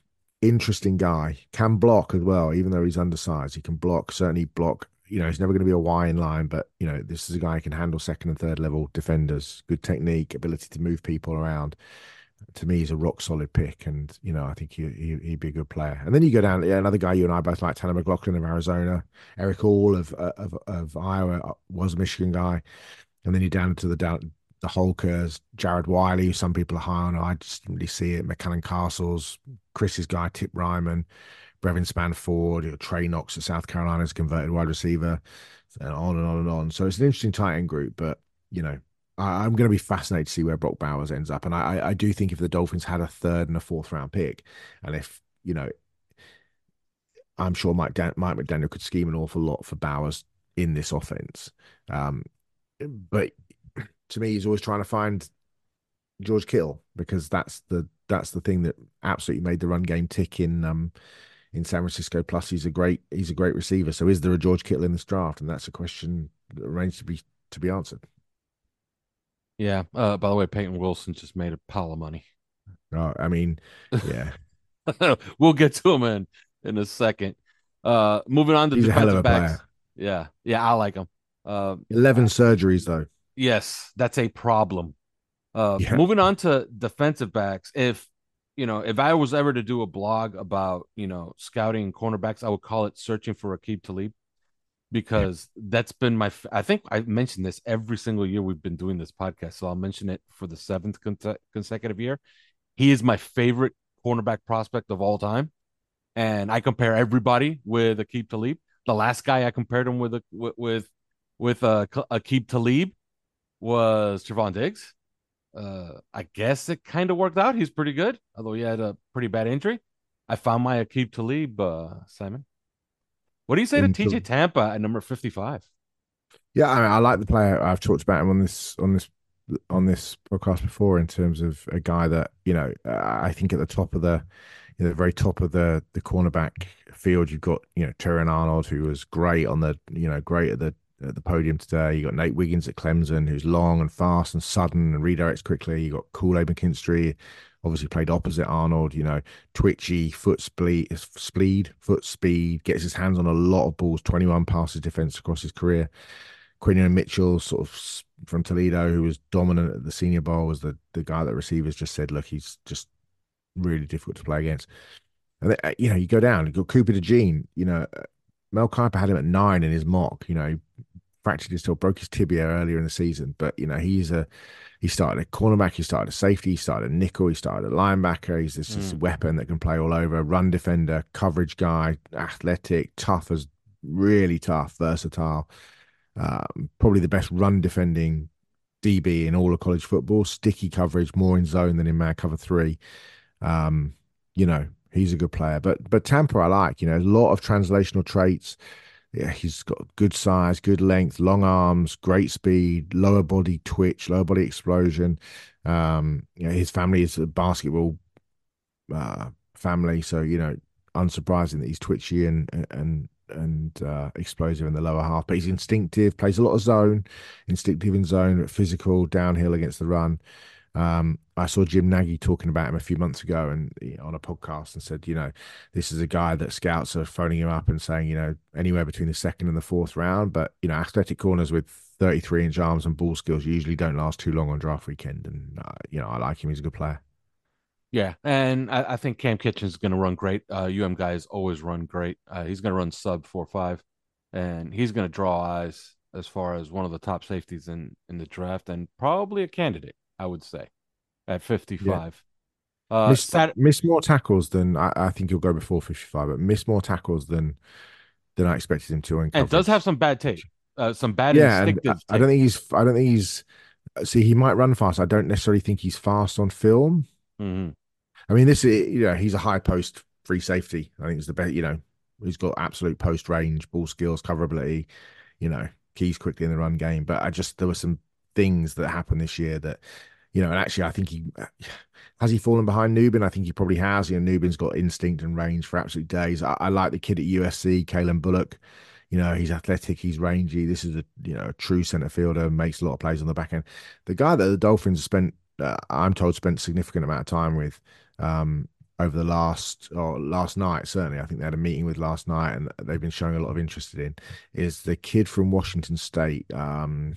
Interesting guy, can block as well, even though he's undersized. He can block, certainly block. You know, he's never going to be a Y in line, but you know, this is a guy who can handle second and third level defenders, good technique, ability to move people around. to me, he's a rock solid pick, and you know, I think he, he he'd be a good player. And then you go down, yeah, another guy you and I both like, Tanner McLachlan of Arizona, Erick All of of of Iowa uh, was a Michigan guy, and then you down to the down the Holkers, Jared Wiley, who some people are high on. I just didn't really see it. McCallan Castles, Chris's guy, Tip Reiman, Spanford, Spann-Ford, Trey Knox at South Carolina's converted wide receiver, and on and on and on. So it's an interesting tight end group, but you know, I, am going to be fascinated to see where Brock Bowers ends up. And I, I do think if the Dolphins had a third and a fourth round pick, and if, you know, I'm sure Mike, Dan- Mike McDaniel could scheme an awful lot for Bowers in this offense. Um, but to me, he's always trying to find George Kittle because that's the that's the thing that absolutely made the run game tick in um in San Francisco. Plus, he's a great he's a great receiver. So, is there a George Kittle in this draft? And that's a question that remains to be to be answered. Yeah. Uh, by the way, Peyton Wilson just made a pile of money. Oh, I mean, yeah. we'll get to him in in a second. Uh, moving on to He's defensive backs. Player. Yeah, yeah, I like him. Uh, Eleven surgeries though. Yes, that's a problem. Uh, Yeah. Moving on to defensive backs. If you know, if I was ever to do a blog about you know scouting cornerbacks, I would call it "Searching for Aqib Talib," because that's been my. I think I mentioned this every single year we've been doing this podcast, so I'll mention it for the seventh conse- consecutive year. He is my favorite cornerback prospect of all time, and I compare everybody with Aqib Talib. The last guy I compared him with with with, with uh, Aqib Talib was Trevon Diggs. Uh, I guess it kind of worked out. He's pretty good, although he had a pretty bad injury. I found my Aqib Talib, uh, Simon. What do you say to TJ Tampa at number 55? Yeah, I, mean, I like the player. I've talked about him on this on this on this podcast before in terms of a guy that you know I think at the top of the you know, the very top of the the cornerback field you've got you know Terrion Arnold who was great on the you know great at the at the podium today. You got Nate Wiggins at Clemson who's long and fast and sudden and redirects quickly. You got Kool Aid McKinstry obviously played opposite Arnold. You know twitchy foot speed, speed, foot speed, gets his hands on a lot of balls. Twenty one passes defense across his career. Quinyon Mitchell, sort of from Toledo, who was dominant at the Senior Bowl, was the the guy that receivers just said, look, he's just really difficult to play against. And uh, you know, you go down, you got Cooper DeJean. You know, uh, Mel Kiper had him at nine in his mock. You know, he fractured his toe, broke his tibia earlier in the season, but you know, he's a he started a cornerback, he started a safety, he started a nickel, he started a linebacker. He's this, this weapon that can play all over, run defender, coverage guy, athletic, tough as really tough, versatile. Um, probably the best run defending DB in all of college football. Sticky coverage, more in zone than in man cover three. Um, you know, he's a good player. But but Tampa, I like. You know, a lot of translational traits. Yeah, he's got good size, good length, long arms, great speed, lower body twitch, lower body explosion. Um, you know, his family is a basketball uh, family, so you know, unsurprising that he's twitchy and and and uh, explosive in the lower half. But he's instinctive, plays a lot of zone, instinctive in zone, physical downhill against the run. Um, I saw Jim Nagy talking about him a few months ago and on a podcast and said, you know, this is a guy that scouts are phoning him up and saying, you know, anywhere between the second and the fourth round. But, you know, athletic corners with 33 inch arms and ball skills usually don't last too long on draft weekend. And, uh, you know, I like him. He's a good player. Yeah, and I, I think Kam Kinchens' going to run great. Uh, UM guys always run great. Uh, he's going to run sub four five, and he's going to draw eyes as far as one of the top safeties in in the draft, and probably a candidate, I would say, at fifty five. Uh, miss, Sat- miss more tackles than I, I think he'll go before 55, but miss more tackles than than I expected him to. And does have some bad tape, uh, some bad yeah, instinctive. I I don't think he's. I don't think he's. See, he might run fast. I don't necessarily think he's fast on film. hmm I mean, this is you know he's a high post free safety. I think it's the best. You know, he's got absolute post range, ball skills, coverability. You know, keys quickly in the run game. But I just there were some things that happened this year that you know, and actually I think he has he fallen behind Nubin. I think he probably has. You know, Nubin's got instinct and range for absolute days. I, I like the kid at USC, Calen Bullock. You know, he's athletic, he's rangy. This is a you know a true center fielder, makes a lot of plays on the back end. The guy that the Dolphins spent, uh, I'm told, spent a significant amount of time with um, over the last or last night. Certainly, I think they had a meeting with last night, and they've been showing a lot of interest in. Is the kid from Washington State, um,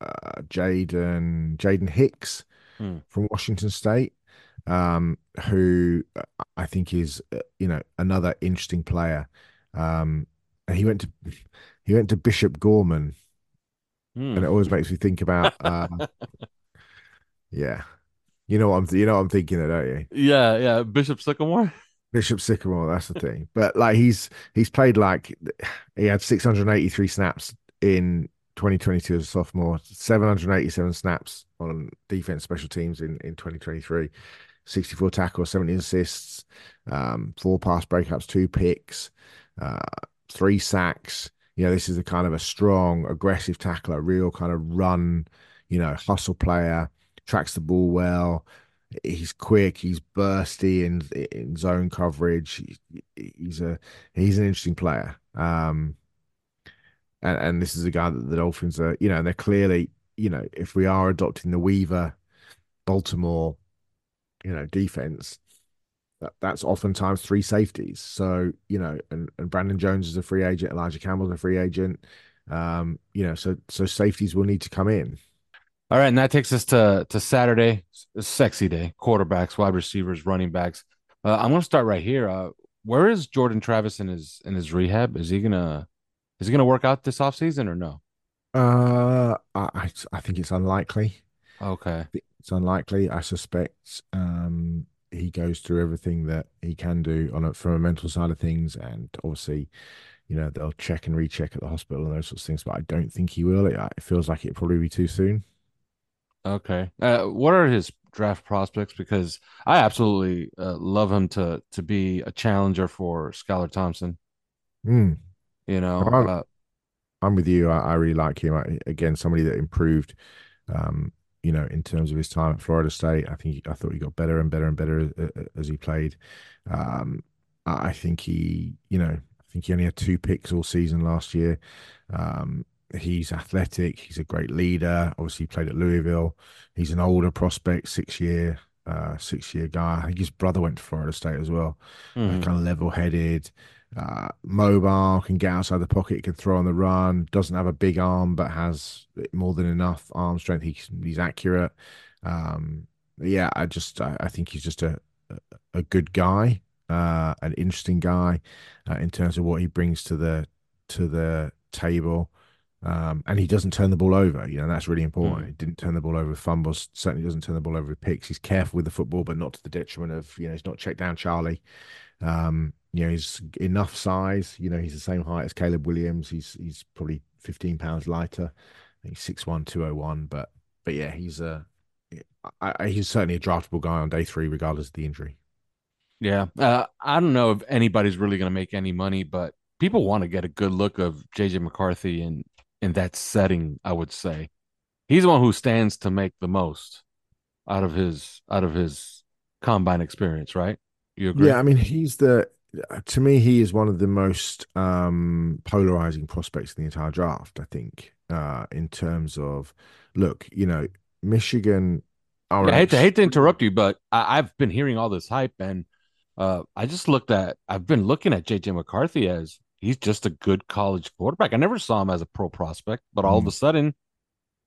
uh, Jaden Jaden Hicks Hmm. from Washington State. um, who uh, I think is uh, you know another interesting player. Um, and he went to he went to Bishop Gorman, Hmm. and it always makes me think about uh, yeah, you know what I'm you know what I'm thinking of, don't you? Yeah, yeah. Bishop Sycamore. Bishop Sycamore, that's the thing. But like he's he's played like he had 683 snaps in 2022 as a sophomore, 787 snaps on defense special teams in in 2023, 64 tackles, 17 assists, um, four pass breakups, two picks, uh, three sacks. You know, this is a kind of a strong, aggressive tackler, real kind of run, you know, hustle player, tracks the ball well he's quick, he's bursty in in zone coverage. He, he's a he's an interesting player. Um, and and this is a guy that the Dolphins are, you know, they're clearly, you know, if we are adopting the Weaver, Baltimore, you know, defense, that, that's oftentimes three safeties. So you know, and and Brandon Jones is a free agent, Elijah Campbell's a free agent. Um, you know, so so safeties will need to come in. All right, and that takes us to to Saturday, sexy day. Quarterbacks, wide receivers, running backs. Uh, I'm gonna start right here. Uh, where is Jordan Travis in his in his rehab? Is he gonna is he gonna work out this offseason or no? Uh, I I think it's unlikely. Okay. It's unlikely. I suspect um, he goes through everything that he can do on a, from a mental side of things, and obviously, you know, they'll check and recheck at the hospital and those sorts of things. But I don't think he will. It, it feels like it'd probably be too soon. Okay. Uh, what are his draft prospects? Because I absolutely uh, love him to to be a challenger for Skylar Thompson. Mm. You know, I'm, uh, I'm with you. I, I really like him. I, again, somebody that improved, um, you know, in terms of his time at Florida State. I think I thought he got better and better and better as, as he played. Um, I think he, you know, I think he only had two picks all season last year. Um, he's athletic. He's a great leader. Obviously, he played at Louisville. He's an older prospect, six year, uh, six year guy. I think his brother went to Florida State as well. mhm. kind of level headed, uh, mobile, can get outside the pocket, can throw on the run. Doesn't have a big arm, but has more than enough arm strength. He, he's accurate. Um, yeah, I just I, I think he's just a a good guy, uh, an interesting guy uh, in terms of what he brings to the to the table. Um, and he doesn't turn the ball over. You know, that's really important. Mm. He didn't turn the ball over with fumbles, certainly doesn't turn the ball over with picks. He's careful with the football, but not to the detriment of, you know, he's not checked down Charlie. Um, you know, he's enough size. You know, he's the same height as Caleb Williams. He's he's probably 15 pounds lighter. I think he's 6'1, 201. But but yeah, he's a I, I, he's certainly a draftable guy on day three, regardless of the injury. Yeah. Uh, I don't know if anybody's really going to make any money, but people want to get a good look of JJ McCarthy in in that setting, I would say. He's the one who stands to make the most out of his out of his combine experience, right? You agree? Yeah, I mean, he's the to me, he is one of the most um polarizing prospects in the entire draft, I think, uh, in terms of look, you know, Michigan Yeah, I hate to hate to interrupt you, but I, I've been hearing all this hype, and uh, I just looked at. I've been looking at JJ McCarthy as he's just a good college quarterback. I never saw him as a pro prospect, but all of a sudden,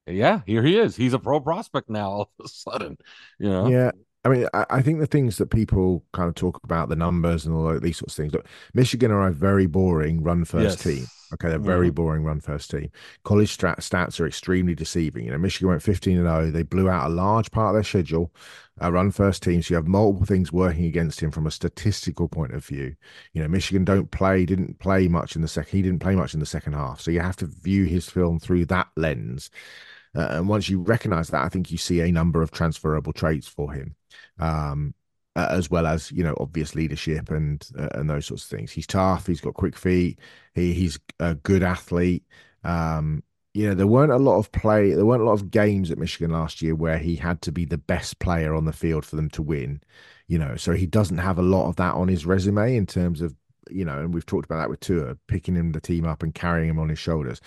yeah, here he is. He's a pro prospect now. All of a sudden, you know. Yeah. I mean, I, I think the things that people kind of talk about, the numbers and all these sorts of things. Look, Michigan are a very boring run first Yes. team. Okay, they're very Mhm. boring run first team. College strat, stats are extremely deceiving. You know, Michigan went 15 and 0. They blew out a large part of their schedule. A run first team, so you have multiple things working against him from a statistical point of view. You know, Michigan don't play, didn't play much in the second. He didn't play much in the second half, so you have to view his film through that lens. Uh, and once you recognize that, I think you see a number of transferable traits for him, um, as well as you know obvious leadership and uh, and those sorts of things. He's tough. He's got quick feet. He he's a good athlete. Um, you know there weren't a lot of play. There weren't a lot of games at Michigan last year where he had to be the best player on the field for them to win. You know, so he doesn't have a lot of that on his resume in terms of you know, and we've talked about that with Tua, picking him the team up and carrying him on his shoulders.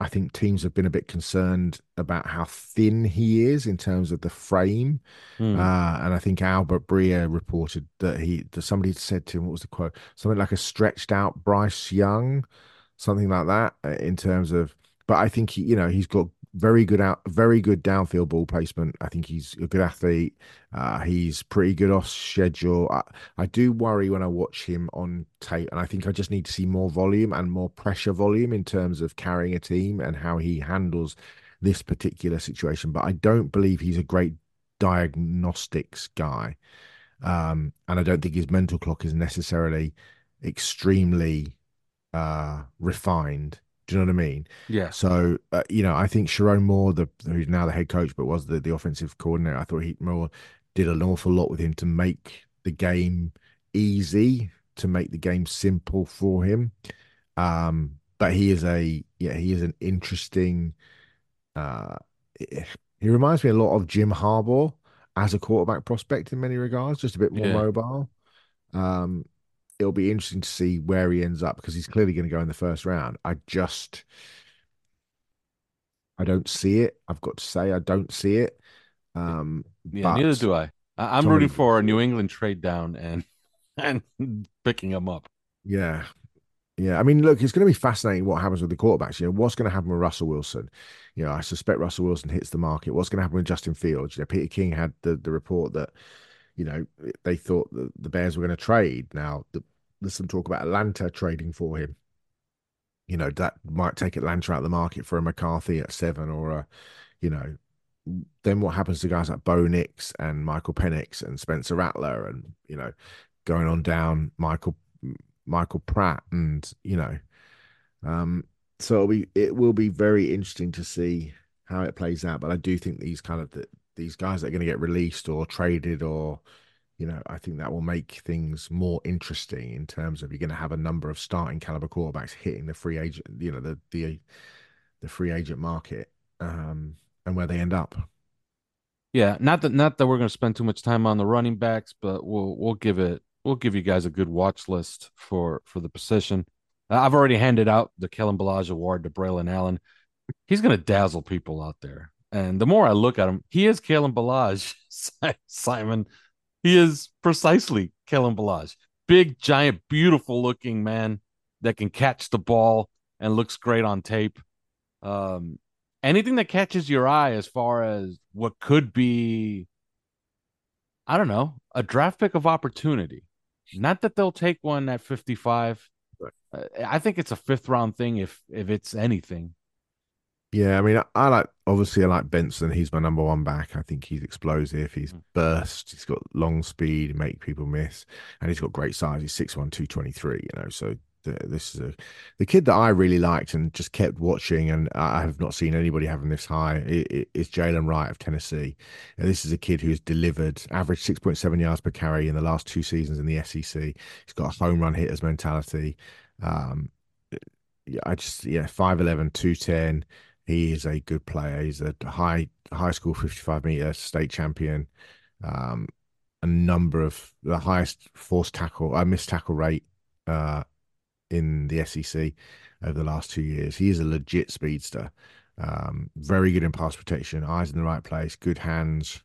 I think teams have been a bit concerned about how thin he is in terms of the frame. Hmm. Uh, and I think Albert Breer reported that he that somebody said to him, what was the quote? Something like a stretched out Bryce Young, something like that, uh, in terms of. But I think he, you know, he's got very good out, very good downfield ball placement. I think he's a good athlete. Uh, he's pretty good off schedule. I, I do worry when I watch him on tape, and I think I just need to see more volume and more pressure volume in terms of carrying a team and how he handles this particular situation. But I don't believe he's a great diagnostics guy, um, and I don't think his mental clock is necessarily extremely uh, refined. Do you know what I mean? Yeah. So uh, you know, I think Sherrone Moore, the who's now the head coach, but was the the offensive coordinator. I thought he more did an awful lot with him to make the game easy, to make the game simple for him. Um, but he is a yeah, he is an interesting. Uh, he reminds me a lot of Jim Harbaugh as a quarterback prospect in many regards, just a bit more Yeah. mobile. Um, it'll be interesting to see where he ends up because he's clearly going to go in the first round. I just, I don't see it. I've got to say, I don't see it. Um, Yeah, neither do I. I I'm somebody- rooting for a New England trade down and and picking him up. Yeah. Yeah. I mean, look, it's going to be fascinating what happens with the quarterbacks. You know, what's going to happen with Russell Wilson? You know, I suspect Russell Wilson hits the market. What's going to happen with Justin Fields? You know, Peter King had the, the report that, you know, they thought that the Bears were going to trade. Now, the, there's some talk about Atlanta trading for him. You know, that might take Atlanta out of the market for a McCarthy at seven or a, you know, then what happens to guys like Bo Nix and Michael Penix and Spencer Rattler and, you know, going on down Michael Michael Pratt and you know um so be it will be very interesting to see how it plays out but I do think these kind of the, these guys that are going to get released or traded or you know I think that will make things more interesting in terms of you're going to have a number of starting caliber quarterbacks hitting the free agent you know the the the free agent market um and where they end up Yeah, not that not that we're going to spend too much time on the running backs, but we'll we'll give it we'll give you guys a good watch list for for the position. I've already handed out the Kalen Ballage Award to Braylon Allen. He's going to dazzle people out there, and the more I look at him, he is Kalen Ballage. Simon, he is precisely Kalen Ballage. Big, giant, beautiful looking man that can catch the ball and looks great on tape. Um, anything that catches your eye as far as what could be I don't know, a draft pick of opportunity. Not that they'll take one at 55. Right. Uh, I think it's a fifth round thing if if it's anything. Yeah, I mean, I, I like obviously I like Benson. He's my number one back. I think he's explosive. He's Mm. burst. He's got long speed, make people miss, and he's got great size. He's 6'1", 223, You know, so the, this is a the kid that I really liked and just kept watching, and I have not seen anybody having this high. It, it, it's Jaylen Wright of Tennessee. And this is a kid who's delivered average six point seven yards per carry in the last two seasons in the SEC. He's got a home run hitters mentality. Um, yeah, I just yeah, 5'11", 210. He is a good player. He's a high high school 55 meter state champion. Um, a number of the highest force tackle, I missed tackle rate uh, in the SEC over the last two years. He is a legit speedster. Um, very good in pass protection, eyes in the right place, good hands.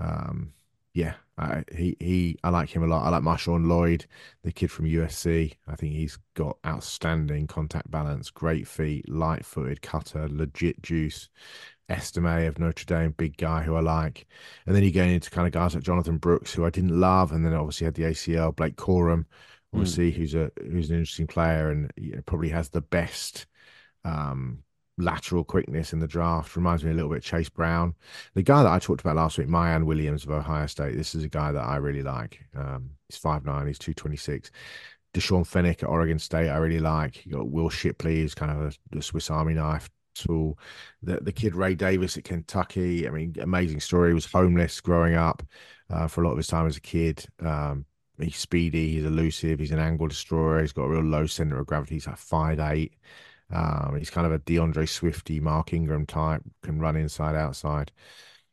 Um, yeah, I, he he I like him a lot. I like Marshawn Lloyd, the kid from USC. I think he's got outstanding contact balance, great feet, light footed cutter, legit juice. Estime of Notre Dame, big guy who I like. And then you get into kind of guys like Jonathan Brooks, who I didn't love, and then obviously had the ACL, Blake Corum, obviously who's a who's an interesting player and you know, probably has the best um lateral quickness in the draft. Reminds me a little bit of Chase Brown. The guy that I talked about last week, Miyan Williams of Ohio State. This is a guy that I really like. Um, he's 5'9, he's 226. Deshaun Fenwick at Oregon State, I really like. You got Will Shipley, who's kind of a, a Swiss Army knife tool. The the kid Ray Davis at Kentucky. I mean, amazing story. He was homeless growing up uh, for a lot of his time as a kid. Um, he's speedy, he's elusive, he's an angle destroyer, he's got a real low center of gravity. He's like five eight. Um, he's kind of a DeAndre Swifty, Mark Ingram type, can run inside, outside.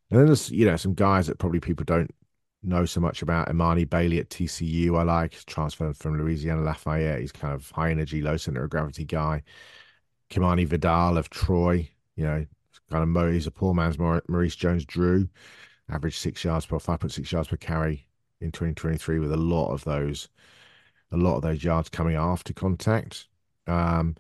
And then there's you know some guys that probably people don't know so much about. Emani Bailey at TCU, I like transferred from Louisiana Lafayette. He's kind of high energy, low center of gravity guy. Kimani Vidal of Troy, you know, kind of. He's a poor man's Maurice Jones-Drew, average six yards per five point six yards per carry in 2023, with a lot of those, a lot of those yards coming after contact. Um,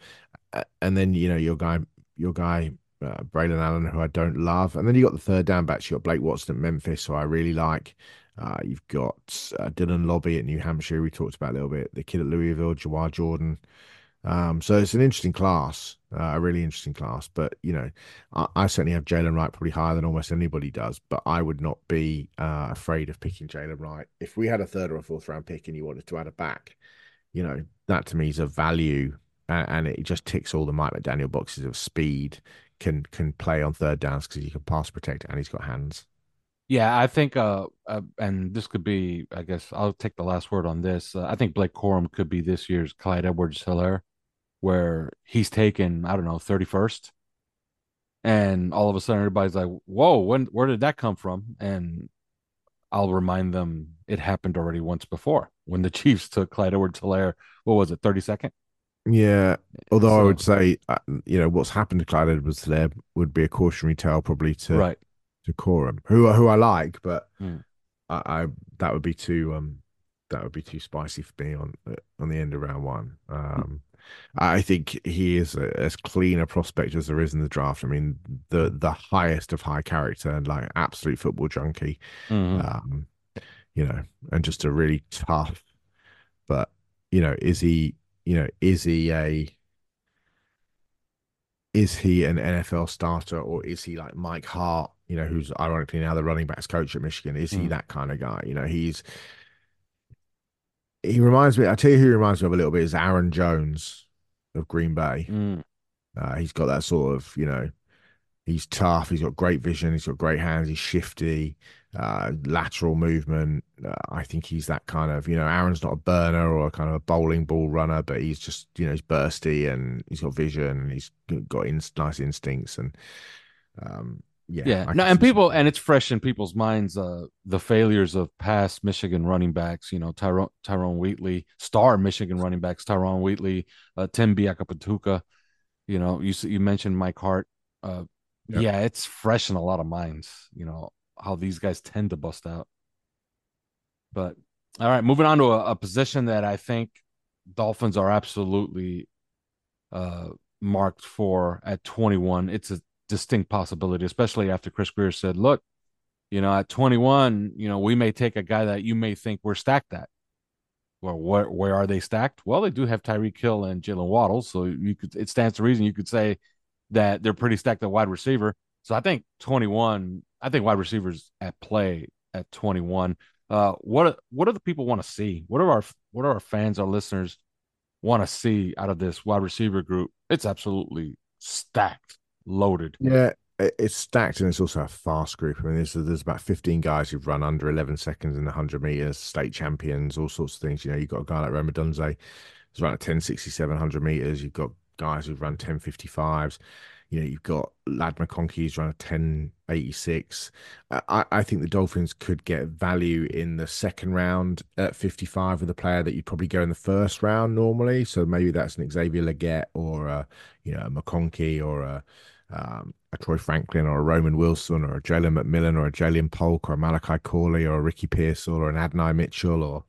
and then you know your guy, your guy uh, Braylon Allen, who I don't love. And then you got the third down backs. You got Blake Watson at Memphis, who I really like. Uh, you've got uh, Dylan Laube at New Hampshire. We talked about a little bit. The kid at Louisville, Jawhar Jordan. Um, so it's an interesting class, uh, a really interesting class. But you know, I, I certainly have Jaylen Wright probably higher than almost anybody does. But I would not be uh, afraid of picking Jaylen Wright if we had a third or a fourth round pick and you wanted to add a back. You know, that to me is a value, and, and it just ticks all the Mike McDaniel boxes of speed, can can play on third downs because he can pass protect and he's got hands. Yeah, I think, uh, uh, and this could be, I guess, I'll take the last word on this. Uh, I think Blake Corum could be this year's Clyde Edwards Helaire where he's taken, I don't know, 31st. And all of a sudden everybody's like, whoa, when where did that come from? And I'll remind them it happened already once before when the Chiefs took Clyde Edwards Helaire, what was it, 32nd? Yeah. Although so, I would say, uh, you know, what's happened to Clyde Edwards there would be a cautionary tale probably to right. to Corum, who who I like, but mm. I, I, that would be too um that would be too spicy for me on on the end of round one. Um, I think he is a, as clean a prospect as there is in the draft. I mean, the the highest of high character and like absolute football junkie, mm-hmm. um, you know, and just a really tough. But you know, is he? You know, is he a? Is he an NFL starter or is he like Mike Hart? You know, who's ironically now the running backs coach at Michigan. Is mm. he that kind of guy? You know, he's he reminds me. I tell you who he reminds me of a little bit is Aaron Jones of Green Bay. Mm. Uh, he's got that sort of, you know, he's tough. He's got great vision. He's got great hands. He's shifty, uh, lateral movement. Uh, I think he's that kind of, you know, Aaron's not a burner or a kind of a bowling ball runner, but he's just, you know, he's bursty and he's got vision and he's got in, nice instincts and, um, yeah, yeah. No, and people, and it's fresh in people's minds. Uh, the failures of past Michigan running backs. You know, Tyrone Tyrone Wheatley, star Michigan running backs, Tyrone Wheatley, uh, Tim Biakabutuka. You know, you you mentioned Mike Hart. Uh, yeah, it's fresh in a lot of minds. You know how these guys tend to bust out. But all right, moving on to a, a position that I think Dolphins are absolutely uh, marked for at 21. It's a distinct possibility, especially after Chris Grier said, look, you know, at 21, you know, we may take a guy that you may think we're stacked at. Well, where where are they stacked? Well, they do have Tyreek Hill and Jaylen Waddle, so you could it stands to reason you could say that they're pretty stacked at wide receiver. So I think 21, I think wide receivers at play at 21. Uh, what what do the people want to see? What are our what are our fans, our listeners want to see out of this wide receiver group? It's absolutely stacked loaded. Yeah, it's stacked and it's also a fast group. I mean, there's there's about 15 guys who've run under 11 seconds in the 100 meters, state champions, all sorts of things. You know, you've got a guy like Rome Odunze who's run at 1067 100 meters. You've got guys who've run 1055s. You know, you've got Ladd McConkey who's run a 1086. I, I think the Dolphins could get value in the second round at 55 with a player that you'd probably go in the first round normally. So maybe that's an Xavier Legette or a, you know, a McConkey or a um, a Troy Franklin or a Roman Wilson or a Jalen McMillan or a Ja'Lynn Polk or a Malachi Corley or a Ricky Pearsall or an Adonai Mitchell or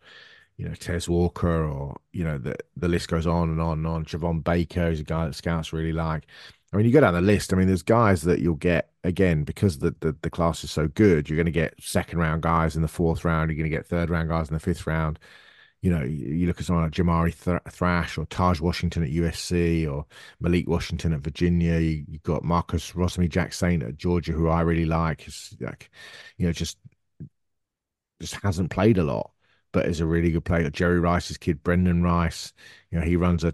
you know Tez Walker or you know the the list goes on and on and on. Javon Baker is a guy that scouts really like. I mean, you go down the list. I mean, there's guys that you'll get again because the, the, the class is so good. You're going to get second round guys in the fourth round. You're going to get third round guys in the fifth round you know, you look at someone like Jamari Thrash or Tahj Washington at USC or Malik Washington at Virginia. You, have got Marcus Rosemy-Jacksaint at Georgia, who I really like. Is like, you know, just just hasn't played a lot, but is a really good player. Jerry Rice's kid, Brendan Rice. You know, he runs a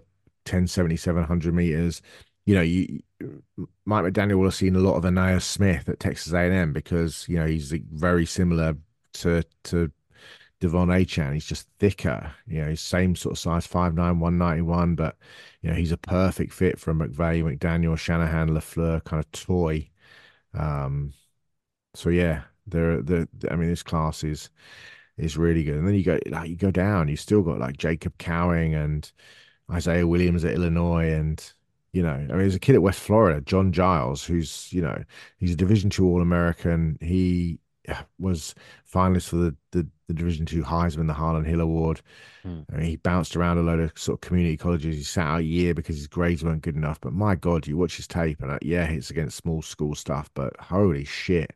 1077 100 meters. You know, you Mike McDaniel will have seen a lot of Ainias Smith at Texas A&M because you know he's very similar to to De'Von Achane. He's just thicker. You know, same sort of size, 5'9", 191, but you know, he's a perfect fit for McVay, McDaniel, Shanahan, LaFleur kind of toy. Um, so yeah, there the I mean, this class is is really good. And then you go like you go down, you still got like Jacob Cowing and Isaiah Williams at Illinois and you know, I mean, there's a kid at West Florida, John Giles, who's, you know, he's a Division two All American. He was finalist for the, the the Division Two Heisman, the Harlan Hill Award. Hmm. I mean, he bounced around a load of sort of community colleges. He sat out a year because his grades weren't good enough. But my God, you watch his tape, and uh, yeah, it's against small school stuff, but holy shit,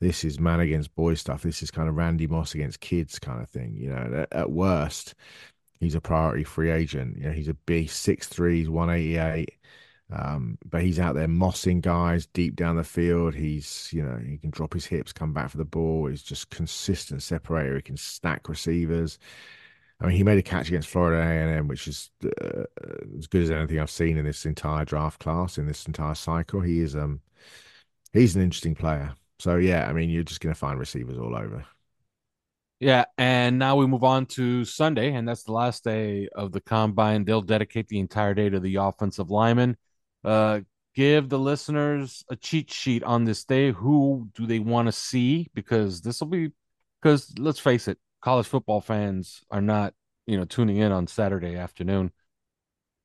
this is man against boy stuff. This is kind of Randy Moss against kids kind of thing. You know, at, at worst, he's a priority free agent. You know, he's a beast, six threes, one eighty eight. Um, but he's out there mossing guys deep down the field. He's, you know, he can drop his hips, come back for the ball. He's just consistent separator. He can stack receivers. I mean, he made a catch against Florida A&M, which is uh, as good as anything I've seen in this entire draft class, in this entire cycle. He is, um, he's an interesting player. So yeah, I mean, you're just going to find receivers all over. Yeah, and now we move on to Sunday, and that's the last day of the combine. They'll dedicate the entire day to the offensive linemen. Uh, give the listeners a cheat sheet on this day. Who do they want to see? Because this will be, because let's face it, college football fans are not, you know, tuning in on Saturday afternoon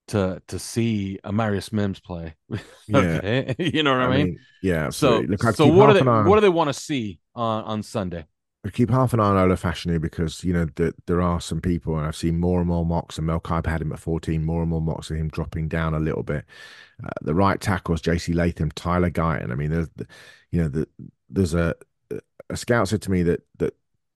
to to see Amarius Mims play. okay? you know what I, I mean? mean, yeah. So. Look, so what do they on- what do they want to see on on Sunday? I keep half an eye on Olu Fashanu because you know that there are some people, and I've seen more and more mocks. And Mel Kiper had him at 14, more and more mocks of him dropping down a little bit. Uh, the right tackles, J.C. Latham, Tyler Guyton. I mean, there's, you know, the, there's a a scout said to me that that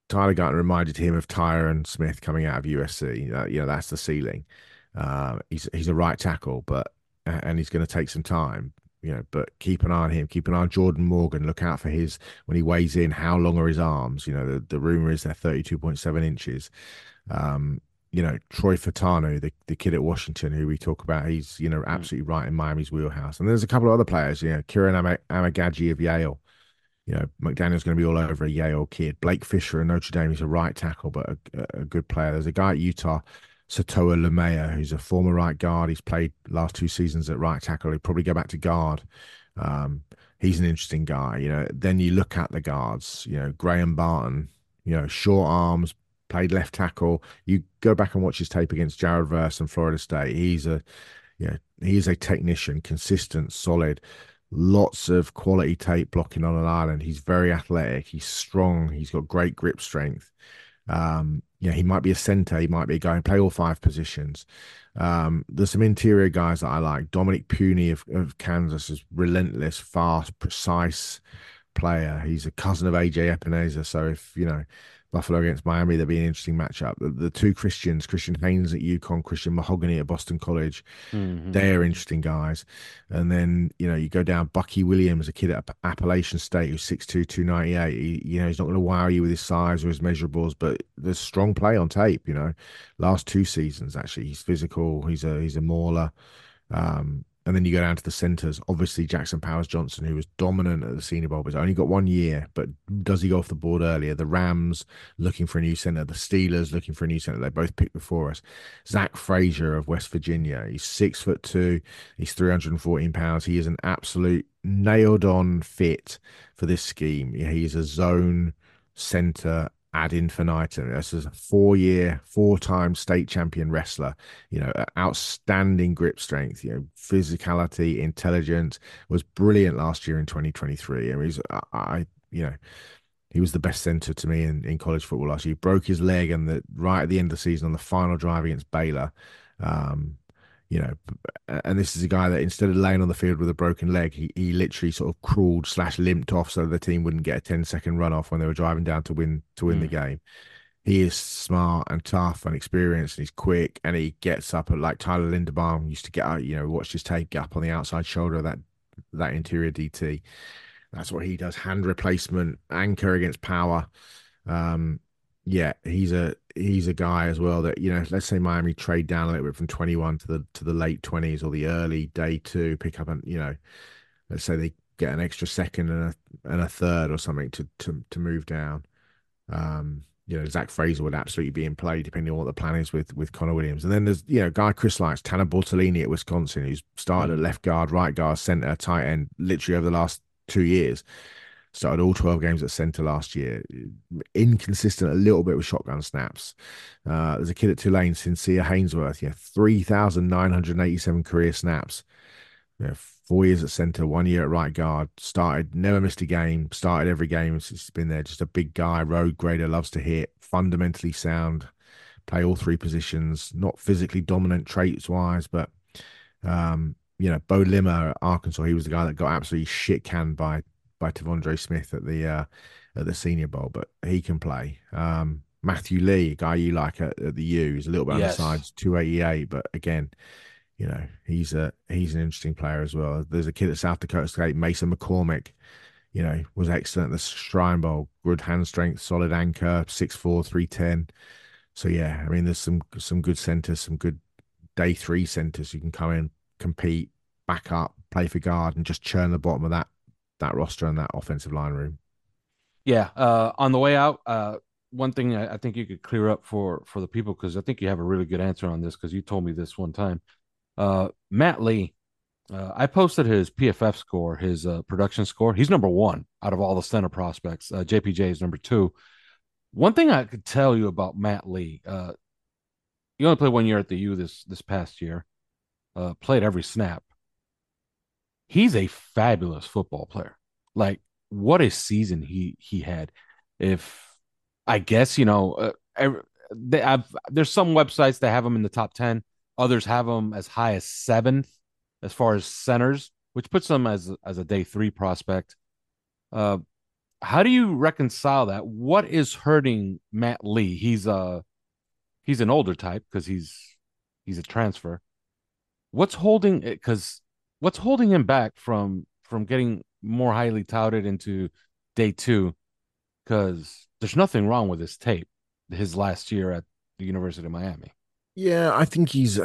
Tyler Guyton reminded him of Tyron Smith coming out of USC. Uh, you know, that's the ceiling. Uh, he's he's a right tackle, but and he's going to take some time you know, but keep an eye on him. Keep an eye on Jordan Morgan. Look out for his when he weighs in. How long are his arms? You know, the, the rumor is they're thirty two point seven inches. Um, you know, Troy Fautanu, the, the kid at Washington who we talk about, he's you know absolutely right in Miami's wheelhouse. And there's a couple of other players. You know, Kieran Am- Amegadjie of Yale. You know, McDaniel's going to be all over a Yale kid. Blake Fisher at Notre Dame, he's a right tackle, but a, a good player. There's a guy at Utah Sataoa Laumea, who's a former right guard. He's played last two seasons at right tackle. He'll probably go back to guard. Um, he's an interesting guy. You know, then you look at the guards. You know, Graham Barton. You know, short arms, played left tackle. You go back and watch his tape against Jared Verse and Florida State. He's a, you know, he's a technician, consistent, solid. Lots of quality tape blocking on an island. He's very athletic. He's strong. He's got great grip strength. Um, you know, he might be a center, he might be a guy who play all five positions. Um, there's some interior guys that I like. Dominick Puni of, of Kansas is relentless, fast, precise player. He's a cousin of AJ Epenesa. So if you know Buffalo against Miami, there'd be an interesting matchup. The, the two Christians, Christian Haynes at UConn, Christian Mahogany at Boston College, Mhm. they're interesting guys. And then, you know, you go down Bucky Williams, a kid at Appalachian State who's 6'2, 298. He, you know, he's not going to wow you with his size or his measurables, but there's strong play on tape, you know. Last two seasons, actually. He's physical, he's a he's a mauler. Um, and then you go down to the centers. Obviously, Jackson Powers Johnson, who was dominant at the Senior Bowl, but only got one year. But does he go off the board earlier? The Rams looking for a new center, the Steelers looking for a new center. They both picked before us. Zach Frazier of West Virginia. He's six foot two. He's 314 pounds. He is an absolute nailed on fit for this scheme. He is a zone center ad infinitum. This is a four year, four time state champion wrestler. You know, outstanding grip strength, you know, physicality, intelligence, was brilliant last year in 2023. I mean, he's, I, you know, he was the best center to me in, in college football last year. He broke his leg and the right at the end of the season on the final drive against Baylor. Um, you know, and this is a guy that instead of laying on the field with a broken leg, he, he literally sort of crawled slash limped off so the team wouldn't get a 10 second run off when they were driving down to win to win the game. He is smart and tough and experienced and he's quick and he gets up at like Tyler Linderbaum used to get out, you know, watch his tape get up on the outside shoulder of that that interior DT. That's what he does. Hand replacement, anchor against power. Um, yeah, he's a he's a guy as well that you know. Let's say Miami trade down a little bit from twenty one to the to the late twenties or the early day two, pick up and you know, let's say they get an extra second and a and a third or something to to to move down. Um, you know, Zach Frazier would absolutely be in play depending on what the plan is with with Connor Williams. And then there's you know, guy Chris likes Tanner Bortolini at Wisconsin, who's started at left guard, right guard, center, tight end, literally over the last two years. Started all 12 games at center last year. Inconsistent a little bit with shotgun snaps. Uh, there's a kid at Tulane, Sincere Haynesworth, yeah, 3,987 career snaps. Yeah, four years at centre, one year at right guard. Started, never missed a game. Started every game since he's been there. Just a big guy, road grader, loves to hit, fundamentally sound, play all three positions. Not physically dominant traits wise, but um, you know, Beaux Limmer Arkansas, he was the guy that got absolutely shit canned by by T'Vondre Smith at the uh, at the Senior Bowl, but he can play. Um, Matthew Lee, a guy you like at, at the U, is a little bit Yes. on the sides, two eighty eight, but again, you know, he's a he's an interesting player as well. There's a kid at South Dakota State, Mason McCormick. You know, was excellent at the Shrine Bowl, good hand strength, solid anchor, 6'4", 310. So yeah, I mean, there's some some good centers, some good day three centers who can come in, compete, back up, play for guard, and just churn the bottom of that that roster and that offensive line room. Yeah. Uh, on the way out, uh, one thing I, I think you could clear up for for the people because I think you have a really good answer on this because you told me this one time. Uh, Matt Lee, uh, I posted his PFF score, his uh, production score. He's number one out of all the center prospects. Uh, JPJ is number two. One thing I could tell you about Matt Lee, uh, he only played one year at the U this this past year. Uh, played every snap. He's a fabulous football player. Like what a season he he had. If I guess you know, uh, they, I've, there's some websites that have him in the top ten. Others have him as high as seventh as far as centers, which puts him as as a day three prospect. Uh, how do you reconcile that? What is hurting Matt Lee? He's a he's an older type because he's he's a transfer. What's holding it? because what's holding him back from from getting more highly touted into day two? Because there's nothing wrong with his tape, his last year at the University of Miami. Yeah, I think he's.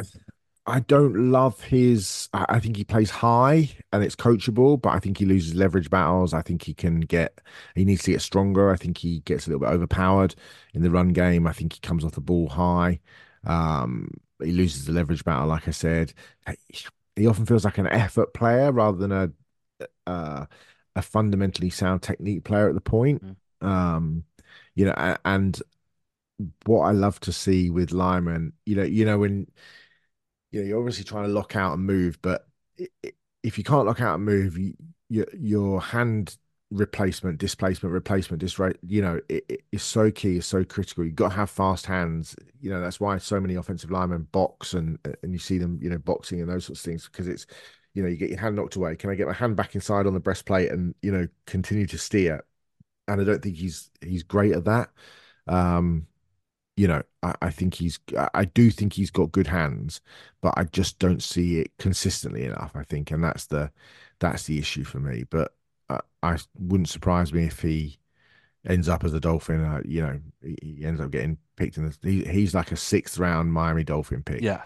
I don't love his. I think he plays high and it's coachable, but I think he loses leverage battles. I think he can get. He needs to get stronger. I think he gets a little bit overpowered in the run game. I think he comes off the ball high. Um, he loses the leverage battle, like I said. He often feels like an effort player rather than a uh, a fundamentally sound technique player at the point. Um, you know, and what I love to see with linemen, you know, you know when you know you're obviously trying to lock out and move, but if you can't lock out and move, you, your your hand replacement, displacement, replacement, dis you know, it, it is so key, is so critical. You've got to have fast hands. You know, that's why so many offensive linemen box and and you see them, you know, boxing and those sorts of things because it's, you know, you get your hand knocked away. Can I get my hand back inside on the breastplate and you know continue to steer? And I don't think he's he's great at that. Um, you know, I, I think he's, I do think he's got good hands, but I just don't see it consistently enough. I think, and that's the, that's the issue for me. But I, I wouldn't surprise me if he ends up as a Dolphin. Uh, you know, he, he ends up getting picked in the. He, he's like a sixth round Miami Dolphin pick. Yeah,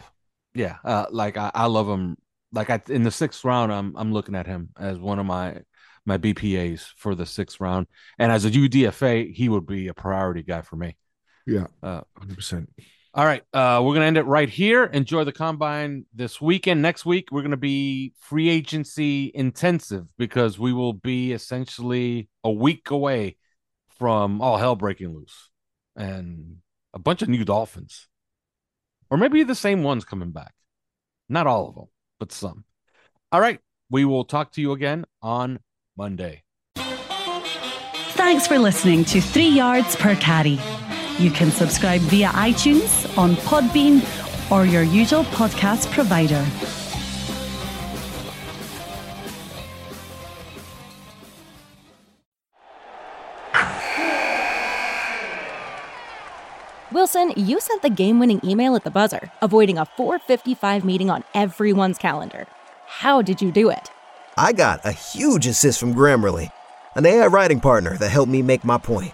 yeah. Uh, like I, I love him. Like I in the sixth round, I'm I'm looking at him as one of my my BPAs for the sixth round, and as a UDFA, he would be a priority guy for me. yeah, Uh, hundred percent. All right, uh, we're gonna end it right here. Enjoy the combine this weekend. Next week, we're gonna be free agency intensive because we will be essentially a week away from all hell breaking loose and a bunch of new Dolphins, or maybe the same ones coming back. Not all of them, but some. All right, we will talk to you again on Monday. Thanks for listening to Three Yards Per Carry. You can subscribe via iTunes, on Podbean, or your usual podcast provider. Wilson, you sent the game winning email at the buzzer, avoiding a 455 meeting on everyone's calendar. How did you do it? I got a huge assist from Grammarly, an AI writing partner that helped me make my point.